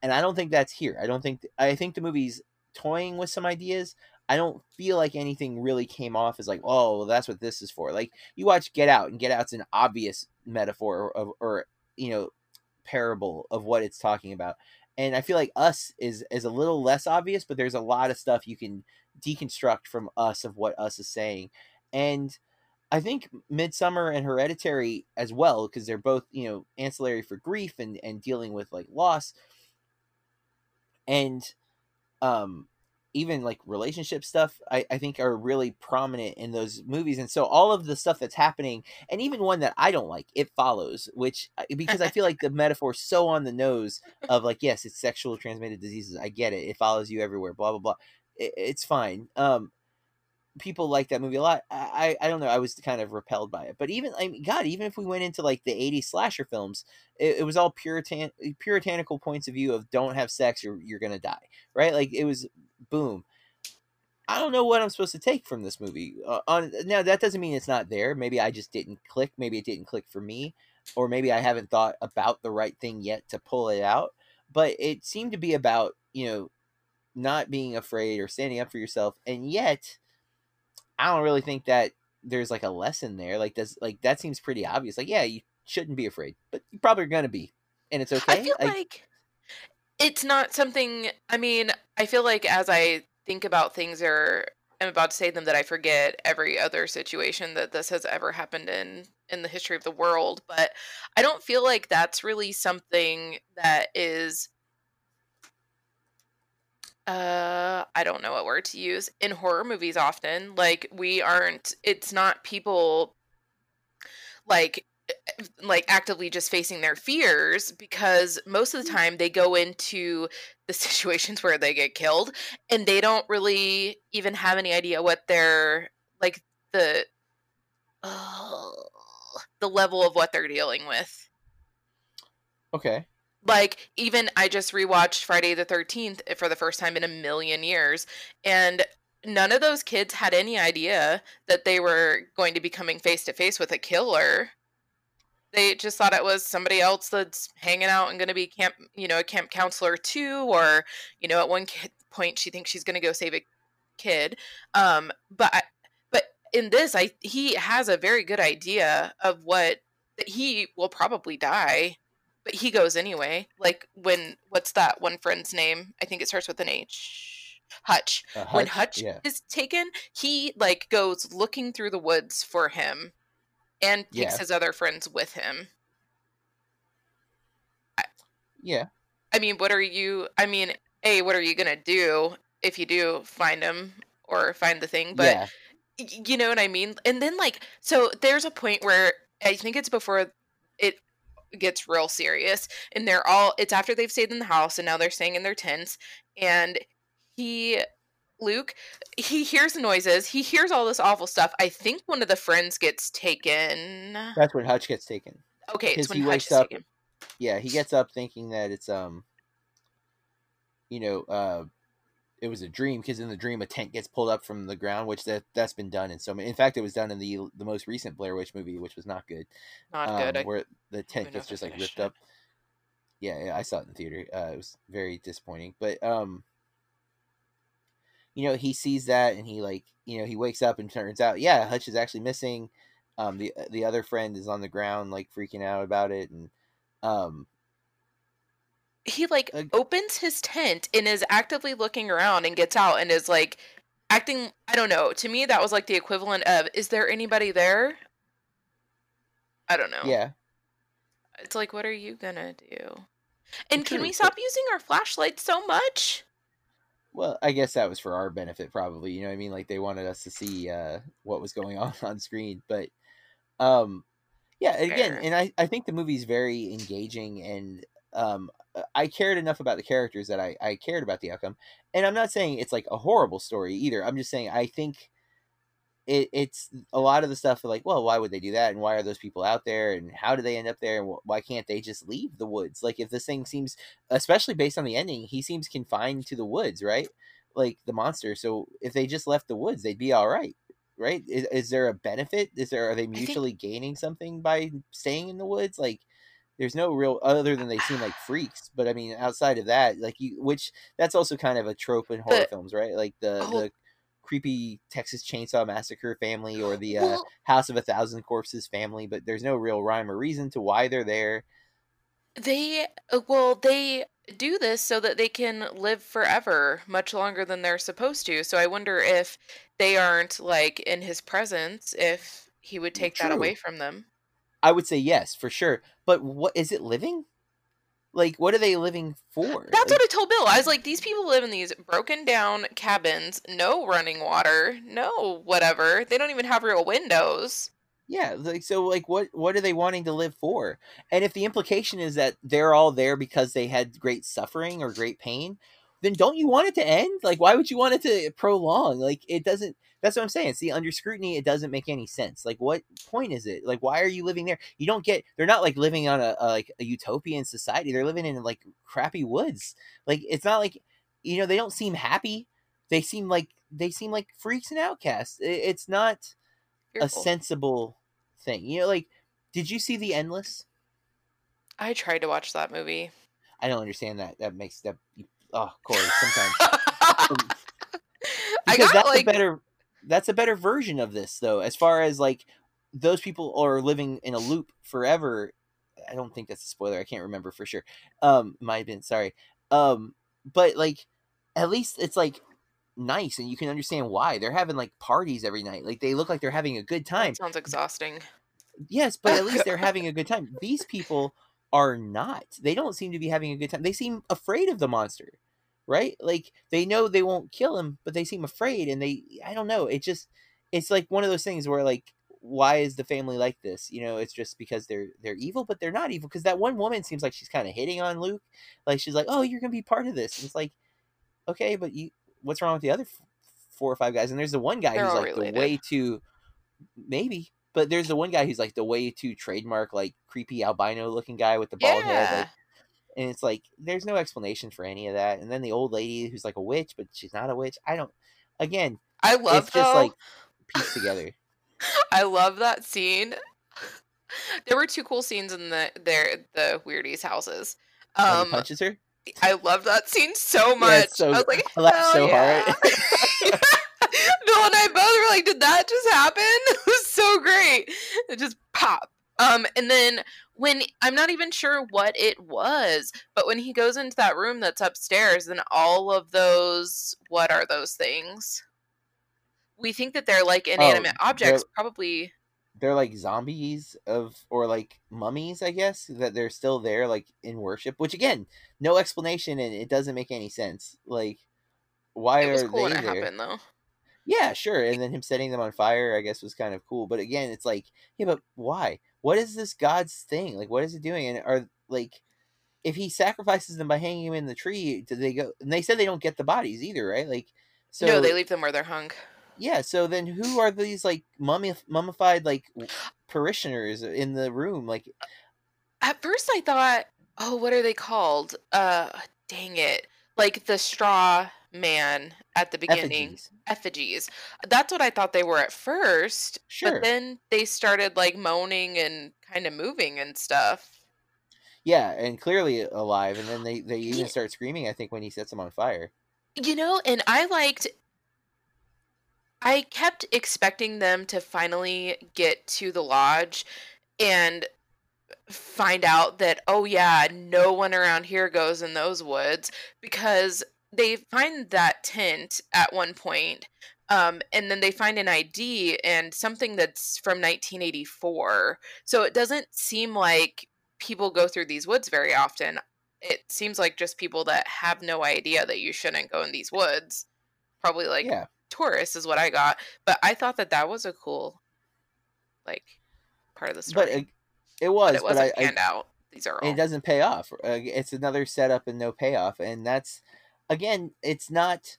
And I don't think that's here. I don't think I think the movie's toying with some ideas. I don't feel like anything really came off as like, oh, well, that's what this is for. Like you watch Get Out, and Get Out's an obvious metaphor of, or you know, parable of what it's talking about. And I feel like Us is is a little less obvious, but there's a lot of stuff you can deconstruct from Us of what Us is saying. And I think Midsommar and Hereditary as well, because they're both you know ancillary for grief and and dealing with like loss. And um even like relationship stuff I, I think are really prominent in those movies and so all of the stuff that's happening and even one that i don't like it follows which because i feel like the metaphor is so on the nose of like yes it's sexual transmitted diseases i get it it follows you everywhere blah blah blah it, it's fine um people like that movie a lot I, I don't know i was kind of repelled by it but even i mean god even if we went into like the 80s slasher films it, it was all puritan puritanical points of view of don't have sex you're, you're gonna die right? Like it was boom. I don't know what i'm supposed to take from this movie uh, on now that doesn't mean it's not there. Maybe i just didn't click maybe it didn't click for me or maybe i haven't thought about the right thing yet to pull it out. But it seemed to be about you know not being afraid or standing up for yourself and yet i don't really think that there's like a lesson there. Like does like that seems pretty obvious. Like yeah you shouldn't be afraid but you probably are gonna be and it's okay I feel like it's not something. I mean, I feel like as I think about things or am about to say them, that I forget every other situation that this has ever happened in in the history of the world. But I don't feel like that's really something that is. Uh, I don't know what word to use in horror movies. Often, like we aren't. It's not people like like actively just facing their fears because most of the mm. time they go into the situations where they get killed and they don't really even have any idea what they're like the the level of what they're dealing with. Okay. Like even i just rewatched friday the 13th eh, for the first time in a million years and none of those kids had any idea that they were going to be coming face to face with a killer. They just thought it was somebody else that's hanging out and going to be camp, you know, a camp counselor too, or you know, at one point she thinks she's going to go save a kid. Um, but but in this, I he has a very good idea of what that he will probably die, but he goes anyway. Like when what's that one friend's name? I think it starts with an H. Hutch. Uh, Hutch. When Hutch yeah. is taken, he like goes looking through the woods for him and takes yeah. his other friends with him. yeah. I mean, what are you I mean, A, what are you gonna do if you do find him or find the thing? But yeah. you know what I mean? And then like so there's a point where I think it's before it gets real serious and they're all it's after they've stayed in the house and now they're staying in their tents and he Luke, he hears the noises. He hears all this awful stuff. I think one of the friends gets taken. That's when Hutch gets taken. Okay, it's when he Hutch wakes up. Taken. Yeah, he gets up thinking that it's um, you know, uh, it was a dream because in the dream a tent gets pulled up from the ground, which that that's been done in so many. In fact, it was done in the the most recent Blair Witch movie, which was not good. Not um, good. Where the tent gets just like ripped up. Yeah, yeah, I saw it in the theater. Uh, it was very disappointing, but um you know, he sees that and he like, you know, he wakes up and turns out, yeah, Hutch is actually missing. Um, the uh, the other friend is on the ground, like freaking out about it, and um, he like uh, opens his tent and is actively looking around and gets out and is like acting. I don't know. To me, that was like the equivalent of, "Is there anybody there?" I don't know. Yeah. It's like, what are you gonna do? And can we stop using our flashlights so much? Well, I guess that was for our benefit, probably. You know, what I mean, like they wanted us to see uh, what was going on on screen, but um, yeah, again, and I I think the movie's very engaging, and um, uh, I cared enough about the characters that I I cared about the outcome, and I'm not saying it's like a horrible story either. I'm just saying I think it, it's a lot of the stuff like, well, why would they do that? And why are those people out there? And how do they end up there? And why can't they just leave the woods? Like, if this thing seems, especially based on the ending, he seems confined to the woods, right? Like the monster. So if they just left the woods, they'd be all right, right? Is, is there a benefit? Is there, are they mutually think... gaining something by staying in the woods? Like, there's no real other than they seem like freaks but i mean outside of that like you which that's also kind of a trope in horror but, films right like the oh, the creepy Texas Chainsaw Massacre family or the uh, well, House of a Thousand Corpses family, but there's no real rhyme or reason to why they're there. They uh, well, they do this so that they can live forever, much longer than they're supposed to. So I wonder if they aren't like in his presence, if he would take True. that away from them. I would say yes, for sure. But what is it living? Like, what are they living for? That's like, what I told Bill. I was like, these people live in these broken down cabins, no running water, no whatever. They don't even have real windows. Yeah, like so like what what are they wanting to live for? And if the implication is that they're all there because they had great suffering or great pain, then don't you want it to end? Like why would you want it to prolong? Like it doesn't that's what I'm saying. See, under scrutiny, it doesn't make any sense. Like, what point is it? Like, why are you living there? You don't get. They're not like living on a, a like a utopian society. They're living in like crappy woods. Like, it's not like you know they don't seem happy. They seem like they seem like freaks and outcasts. It, it's not a sensible thing. You know, like, did you see the Endless? I tried to watch that movie. I don't understand that. That makes that. Oh, Corey, sometimes. I got that's like a better that's a better version of this though as far as like those people are living in a loop forever. I don't think that's a spoiler i can't remember for sure. Um might have been sorry. Um but like at least it's like nice and you can understand why. They're having like parties every night. Like they look like they're having a good time. that sounds exhausting. Yes but at least they're having a good time. These people are not. They don't seem to be having a good time. They seem afraid of the monster right? Like they know they won't kill him, but they seem afraid and they I don't know, it just it's like one of those things where like why is the family like this? You know, it's just because they're they're evil, but they're not evil because that one woman seems like she's kind of hitting on Luke. Like she's like, "Oh, you're going to be part of this." And it's like, "Okay, but you what's wrong with the other f- four or five guys?" And there's the one guy they're who's like related. the way to maybe but there's the one guy who's like the way to trademark like creepy albino looking guy with the bald yeah. head like and it's like there's no explanation for any of that and then the old lady who's like a witch but she's not a witch i don't again, I love it's just like pieced together. I love that scene. There were two cool scenes in the their the Weirdies houses. When he Um, punches her. I love that scene so much. it's so I was like, I laughed so yeah." hard. Bill and I both were like, "Did that just happen?" It was so great. It just pop. Um, and then when I'm not even sure what it was, but when he goes into that room that's upstairs, and all of those what are those things? We think that they're like inanimate Oh, objects, they're- probably. they're like zombies of or like mummies i guess that they're still there like in worship which again no explanation and it doesn't make any sense like why are cool they there happened, though. yeah sure and then him setting them on fire i guess was kind of cool but again it's like yeah but why what is this god's thing like what is it doing and are like if he sacrifices them by hanging them in the tree do they go and they said they don't get the bodies either right like so no, they leave them where they're hung. yeah, so then who are these like mummy mummified like parishioners in the room? Like, At first, I thought, oh, what are they called? Uh, dang it, like the straw man at the beginning. effigies. effigies. That's what I thought they were at first. Sure. But then they started like moaning and kind of moving and stuff. Yeah, and clearly alive, and then they they even start screaming. I think when he sets them on fire. You know, and I liked I kept expecting them to finally get to the lodge and find out that oh yeah, no one around here goes in those woods because they find that tent at one point um, and then they find an ID and something that's from 1984. So it doesn't seem like people go through these woods very often. It seems like just people that have no idea that you shouldn't go in these woods. Probably like yeah, tourists is what I got. But I thought that that was a cool, like, part of the story. but uh, it was, But it but, wasn't I, I out. These are all. it doesn't pay off. Uh, it's another setup and no payoff, and that's again, it's not.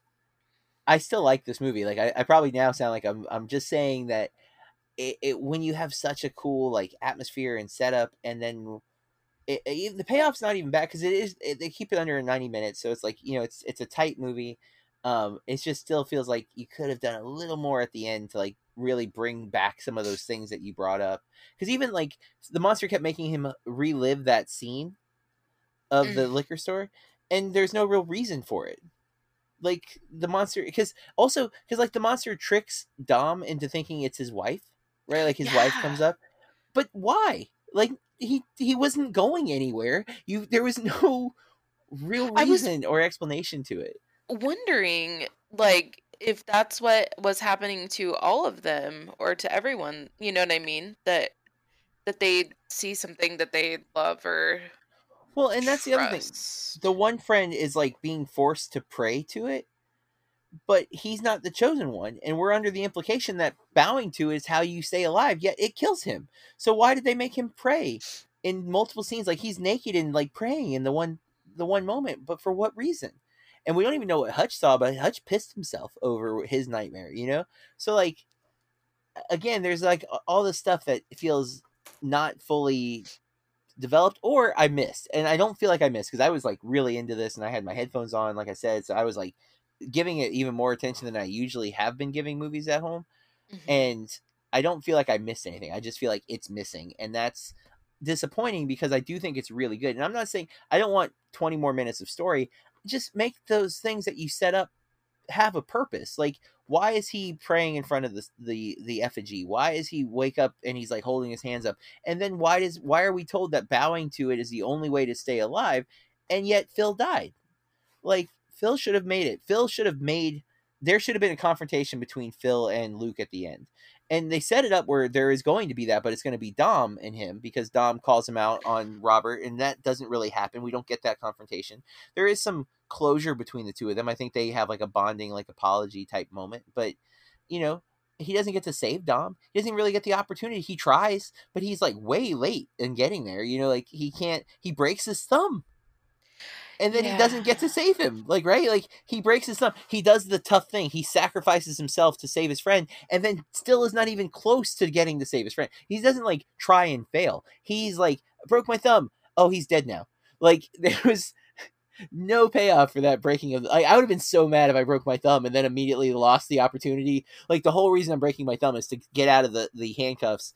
I still like this movie. Like I, I probably now sound like I'm I'm just saying that it, it when you have such a cool like atmosphere and setup, and then it, it- the payoff's not even bad because it is it, they keep it under 90 minutes, so it's like you know it's it's a tight movie. Um, it just still feels like you could have done a little more at the end to like really bring back some of those things that you brought up. Because even like the monster kept making him relive that scene of the liquor store, and there's no real reason for it. Like the monster, because also because like the monster tricks Dom into thinking it's his wife, right? Like his wife comes up, but why? Like he he wasn't going anywhere. You there was no real reason or explanation to it. wondering, like, if that's what was happening to all of them or to everyone. You know what I mean? That that they see something that they love or Well, and that's the other thing. The one friend is like being forced to pray to it, but he's not the chosen one, and we're under the implication that bowing to is how you stay alive. Yet it kills him. So why did they make him pray in multiple scenes? Like he's naked and like praying in the one the one moment, but for what reason? And we don't even know what Hutch saw, but Hutch pissed himself over his nightmare. You know, so like again, there's like all this stuff that feels not fully developed or I missed. And I don't feel like I missed because I was like really into this and I had my headphones on, like I said. So I was like giving it even more attention than I usually have been giving movies at home. Mhm. And I don't feel like I missed anything. I just feel like it's missing. And that's disappointing because I do think it's really good. And I'm not saying I don't want 20 more minutes of story. Just make those things that you set up have a purpose. Like, why is he praying in front of the the the effigy? Why is he wake up and he's like holding his hands up? And then why does why are we told that bowing to it is the only way to stay alive? And yet Phil died. Like Phil should have made it. Phil should have made there should have been a confrontation between Phil and Luke at the end. And they set it up where there is going to be that, but it's going to be Dom and him because Dom calls him out on Robert, and that doesn't really happen. We don't get that confrontation. There is some closure between the two of them. I think they have like a bonding, like apology type moment, but you know, he doesn't get to save Dom. He doesn't really get the opportunity. He tries, but he's like way late in getting there. You know, like he can't. He breaks his thumb, and then he doesn't get to save him. Like right, like he breaks his thumb. He does the tough thing. He sacrifices himself to save his friend, and then still is not even close to getting to save his friend. He doesn't like try and fail. He's like broke my thumb. Oh, he's dead now. Like there was no payoff for that breaking of. Like, I would have been so mad if I broke my thumb and then immediately lost the opportunity. Like the whole reason I'm breaking my thumb is to get out of the the handcuffs,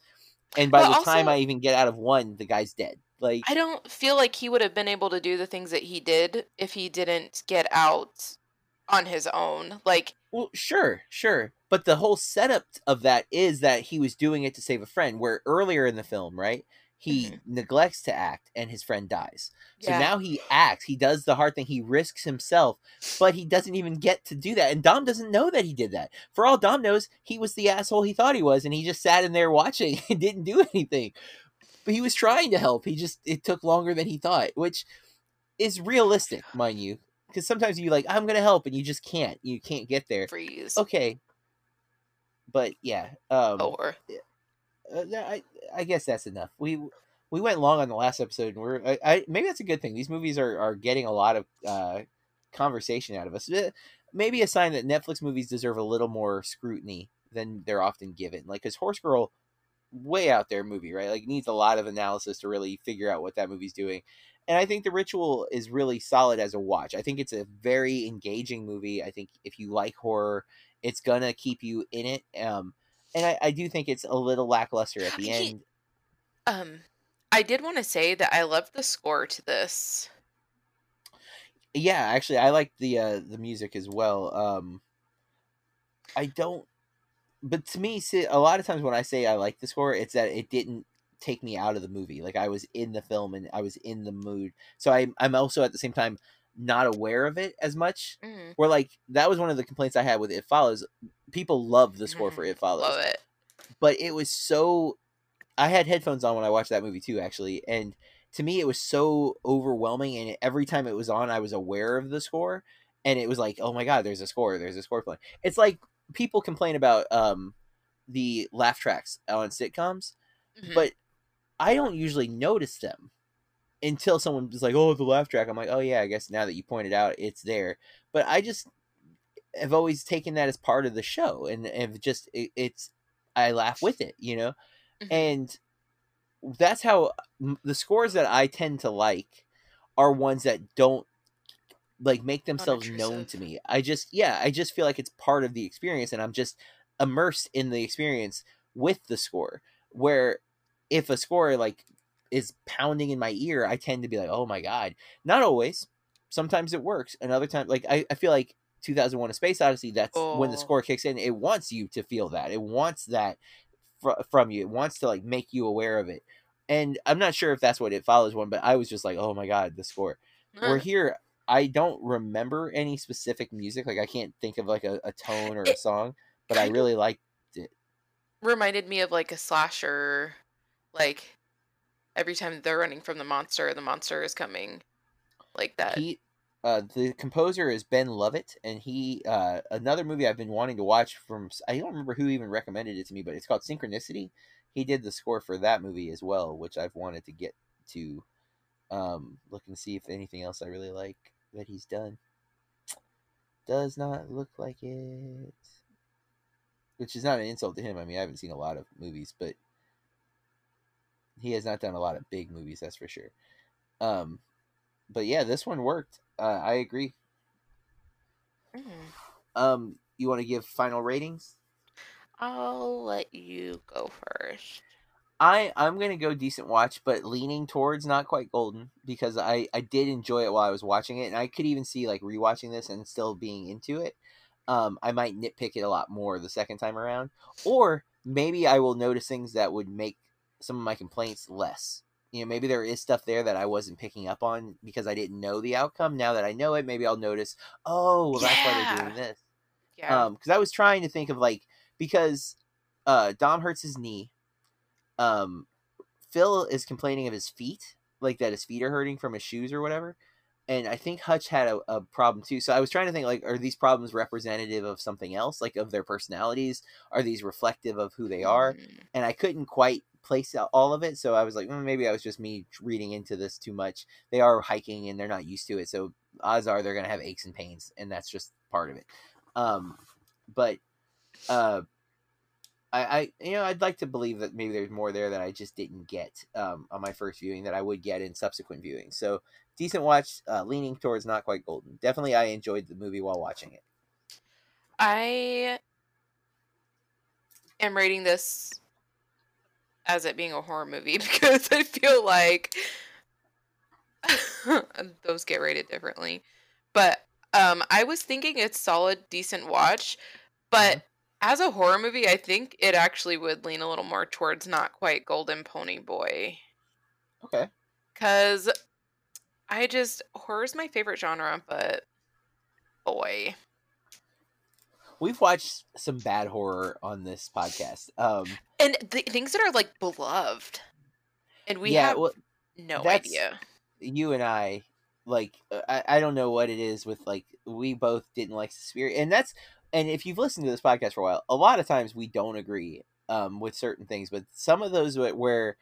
and by the also- time I even get out of one, the guy's dead. Like I don't feel like he would have been able to do the things that he did if he didn't get out on his own. Like, Well, sure, sure. But the whole setup of that is that he was doing it to save a friend, where earlier in the film, right, he Mhm. neglects to act and his friend dies. So yeah. now he acts, he does the hard thing, he risks himself, but he doesn't even get to do that. And Dom doesn't know that he did that. For all Dom knows, he was the asshole he thought he was, and he just sat in there watching and didn't do anything. But he was trying to help. He just, it took longer than he thought, which is realistic, mind you. Because sometimes you like, I'm going to help, and you just can't. You can't get there freeze. okay but yeah um Or uh, I, I guess that's enough. We we went long on the last episode and we're I, I maybe that's a good thing. These movies are are getting a lot of uh conversation out of us. Uh, maybe a sign that netflix movies deserve a little more scrutiny than they're often given. Like because horse girl way out there movie right? Like needs a lot of analysis to really figure out what that movie's doing. And i think the ritual is really solid as a watch. I think it's a very engaging movie. I think if you like horror it's gonna keep you in it. Um and I, I do think it's a little lackluster at the He- end. um I did want to say that I love the score to this. Yeah, actually, I like the uh, the music as well. Um, I don't, but to me, see, a lot of times when I say I like the score, it's that it didn't take me out of the movie. Like I was in the film and I was in the mood. So I, I'm also at the same time not aware of it as much. Mm, Where like that was one of the complaints I had with It Follows. People love the score for It Follows. love it. but it was so i had headphones on when i watched that movie too actually and to me it was so overwhelming and every time it was on i was aware of the score and it was like oh my god there's a score there's a score playing it's like people complain about um the laugh tracks on sitcoms Mhm. but i don't usually notice them until someone is like oh the laugh track. I'm like oh yeah i guess now that you pointed out it's there. But i just have always taken that as part of the show and have just it, it's i laugh with it you know? Mhm. and that's how m- the scores that i tend to like are ones that don't like make themselves known to me. I just yeah i just feel like it's part of the experience and i'm just immersed in the experience with the score where if a score like is pounding in my ear i tend to be like oh my god. Not always. Sometimes it works another time like i, I feel like 2001 a space odyssey that's when the Oh. score kicks in it wants you to feel that. It wants that fr- from you. It wants to like make you aware of it. And i'm not sure if that's what it follows one but i was just like oh my god the score. We're here i don't remember any specific music like i can't think of like a, a tone or a song but i really liked it. reminded me of like a slasher like every time they're running from the monster the monster is coming like that. He uh the composer is ben lovett and he uh another movie i've been wanting to watch from i don't remember who even recommended it to me but it's called synchronicity. He did the score for that movie as well which i've wanted to get to um look and see if anything else i really like that he's done. Does not look like it. Which is not an insult to him. I mean i haven't seen a lot of movies but he has not done a lot of big movies that's for sure. Um but yeah this one worked. Uh, i agree. Mm. um you want to give final ratings? I'll let you go first. I i'm gonna go decent watch but leaning towards not quite golden because i i did enjoy it while i was watching it and i could even see like rewatching this and still being into it. Um i might nitpick it a lot more the second time around or maybe i will notice things that would make some of my complaints less. You know maybe there is stuff there that i wasn't picking up on because i didn't know the outcome. Now that i know it maybe i'll notice oh well that's why they're doing this. Yeah. Um because i was trying to think of like because uh dom hurts his knee um phil is complaining of his feet like that his feet are hurting from his shoes or whatever and i think hutch had a, a problem too. So i was trying to think like are these problems representative of something else like of their personalities? Are these reflective of who they are? Mm. and I couldn't quite place all of it. So I was like, mm, maybe I was just me reading into this too much. They are hiking and they're not used to it, so odds are they're gonna have aches and pains, and that's just part of it. Um, but uh, I, I you know I'd like to believe that maybe there's more there that I just didn't get um, on my first viewing that I would get in subsequent viewings. So decent watch, uh, leaning towards not quite golden. Definitely, I enjoyed the movie while watching it. I am rating this as it being a horror movie because I feel like those get rated differently. But um, I was thinking it's solid, decent watch, but mm-hmm. as a horror movie, I think it actually would lean a little more towards not quite Golden Pony Boy. Okay. Because I just horror's my favorite genre, but boy. We've watched some bad horror on this podcast. Um and the things that are like beloved. And we yeah, have well, no idea. You and I like uh, I, I don't know what it is with like we both didn't like Suspiria and that's and if you've listened to this podcast for a while, a lot of times we don't agree um with certain things, but some of those where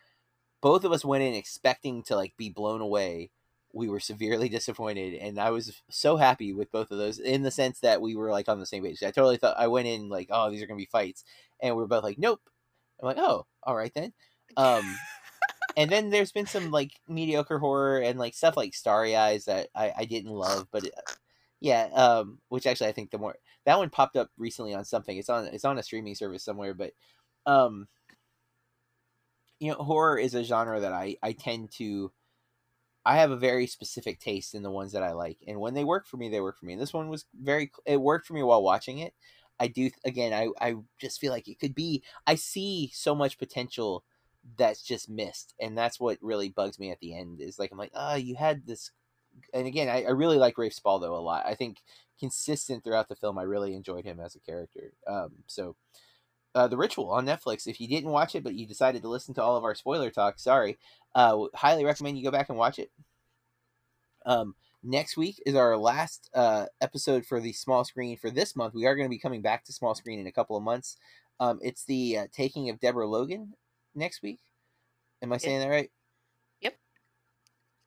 both of us went in expecting to like be blown away we were severely disappointed and i was so happy with both of those in the sense that we were like on the same page. I totally thought i went in like oh these are gonna be fights and we are both like nope. I'm like oh all right then. Um and then there's been some like mediocre horror and like stuff like starry eyes that i, I didn't love but it, yeah um which actually i think the more that one popped up recently on something. It's on it's on a streaming service somewhere but um you know horror is a genre that i i tend to I have a very specific taste in the ones that I like, and when they work for me, they work for me. And this one was very, it worked for me while watching it. I do again. I I just feel like it could be. I see so much potential that's just missed, and that's what really bugs me at the end. Is like I'm like, oh, you had this, and again, I, I really like Rafe Spaldo a lot. I think consistent throughout the film. I really enjoyed him as a character. Um, so. Uh, the Ritual on Netflix. If you didn't watch it, but you decided to listen to all of our spoiler talk, sorry. Uh, highly recommend you go back and watch it. Um, next week is our last uh, episode for the small screen for this month. We are going to be coming back to small screen in a couple of months. Um, it's the uh, taking of Deborah Logan next week. Am I saying that right? Yep.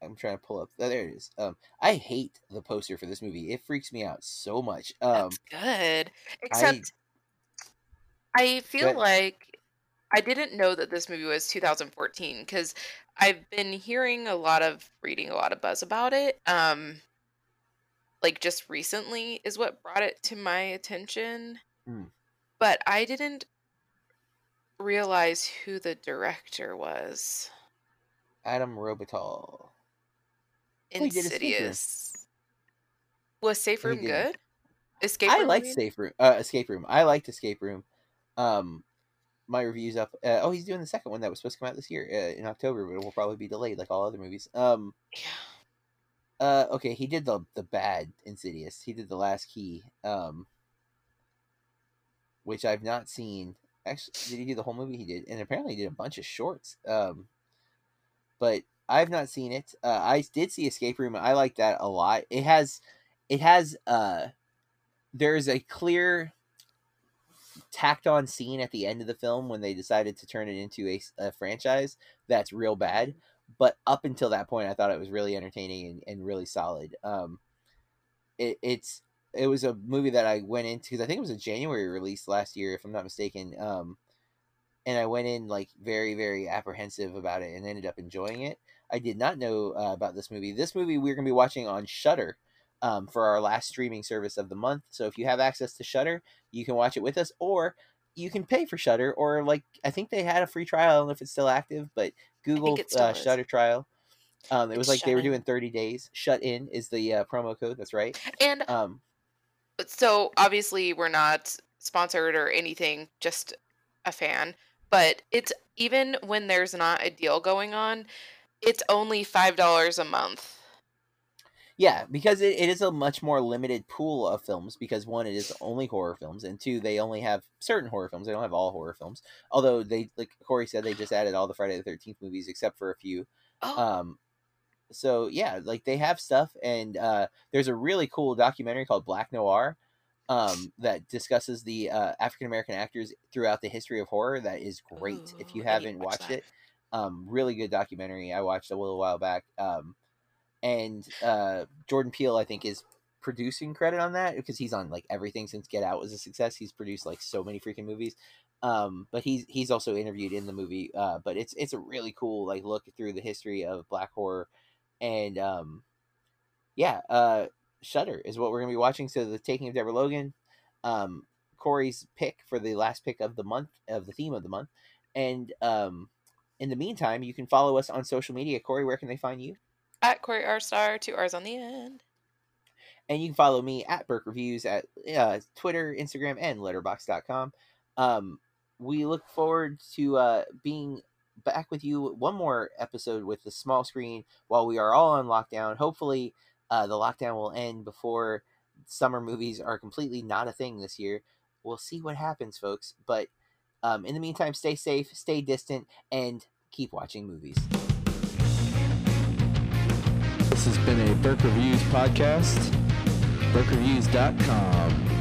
I'm trying to pull up. Oh, there it is. Um, I hate the poster for this movie. It freaks me out so much. Um, That's good. Except I, I feel like I didn't know that this movie was 2014 because I've been hearing a lot of reading a lot of buzz about it. Um like just recently is what brought it to my attention. Mm. But I didn't realize who the director was. Adam Robitel. Insidious. Was Safe Room good? Escape Room. I liked Safe Room. Uh, Escape Room. I liked Escape Room. Um, my reviews up. Uh, oh, he's doing the second one that was supposed to come out this year uh, in October, but it will probably be delayed like all other movies. Um, yeah. Uh, okay, he did the the bad Insidious. He did the Last Key, um, which I've not seen. Actually, did he do the whole movie? He did, and apparently he did a bunch of shorts. Um, but I've not seen it. Uh, I did see Escape Room. I like that a lot. It has, it has. Uh, there's a clear tacked on scene at the end of the film when they decided to turn it into a, a franchise that's real bad. But up until that point, I thought it was really entertaining and, and really solid. Um, it, it's it was a movie that I went into because I think it was a January release last year, if I'm not mistaken. Um, and I went in like very very apprehensive about it and ended up enjoying it. I did not know uh, about this movie. This movie we're gonna be watching on Shudder um, for our last streaming service of the month. So if you have access to Shudder, you can watch it with us, or you can pay for Shudder, or like I think they had a free trial. I don't know if it's still active, but Google uh, Shudder trial. Um, it was like they were in. doing 30 days. Shut in is the uh, promo code. That's right. And um, so obviously we're not sponsored or anything, just a fan. But it's even when there's not a deal going on, it's only five dollars a month yeah, because it, it is a much more limited pool of films. Because one, it is only horror films, and two, they only have certain horror films. They don't have all horror films. Although they, like Corey said, they just added all the Friday the Thirteenth movies except for a few. Oh. Um, so yeah, like they have stuff, and uh, there's a really cool documentary called Black Noir. Um, that discusses the uh, African American actors throughout the history of horror. That is great. Ooh, if you haven't watch watched that. it, um, really good documentary. I watched a little while back. Um, and uh, Jordan Peele, I think, is producing credit on that because he's on like everything since Get Out was a success. He's produced like so many freaking movies. Um, but he's he's also interviewed in the movie. Uh, but it's it's a really cool like look through the history of black horror, and um, yeah, uh, Shudder is what we're gonna be watching. So the Taking of Deborah Logan, um, Corey's pick for the last pick of the month of the theme of the month, and um, in the meantime, you can follow us on social media. Corey, where can they find you? At Corey R Star, two R's on the end. And you can follow me at Burke Reviews at uh, Twitter, Instagram, and letterboxd.com. Um, we look forward to uh, being back with you one more episode with the small screen while we are all on lockdown. Hopefully, uh, the lockdown will end before summer movies are completely not a thing this year. We'll see what happens, folks. But um, in the meantime, stay safe, stay distant, and keep watching movies. This has been a Burke Reviews podcast. BurkeReviews.com.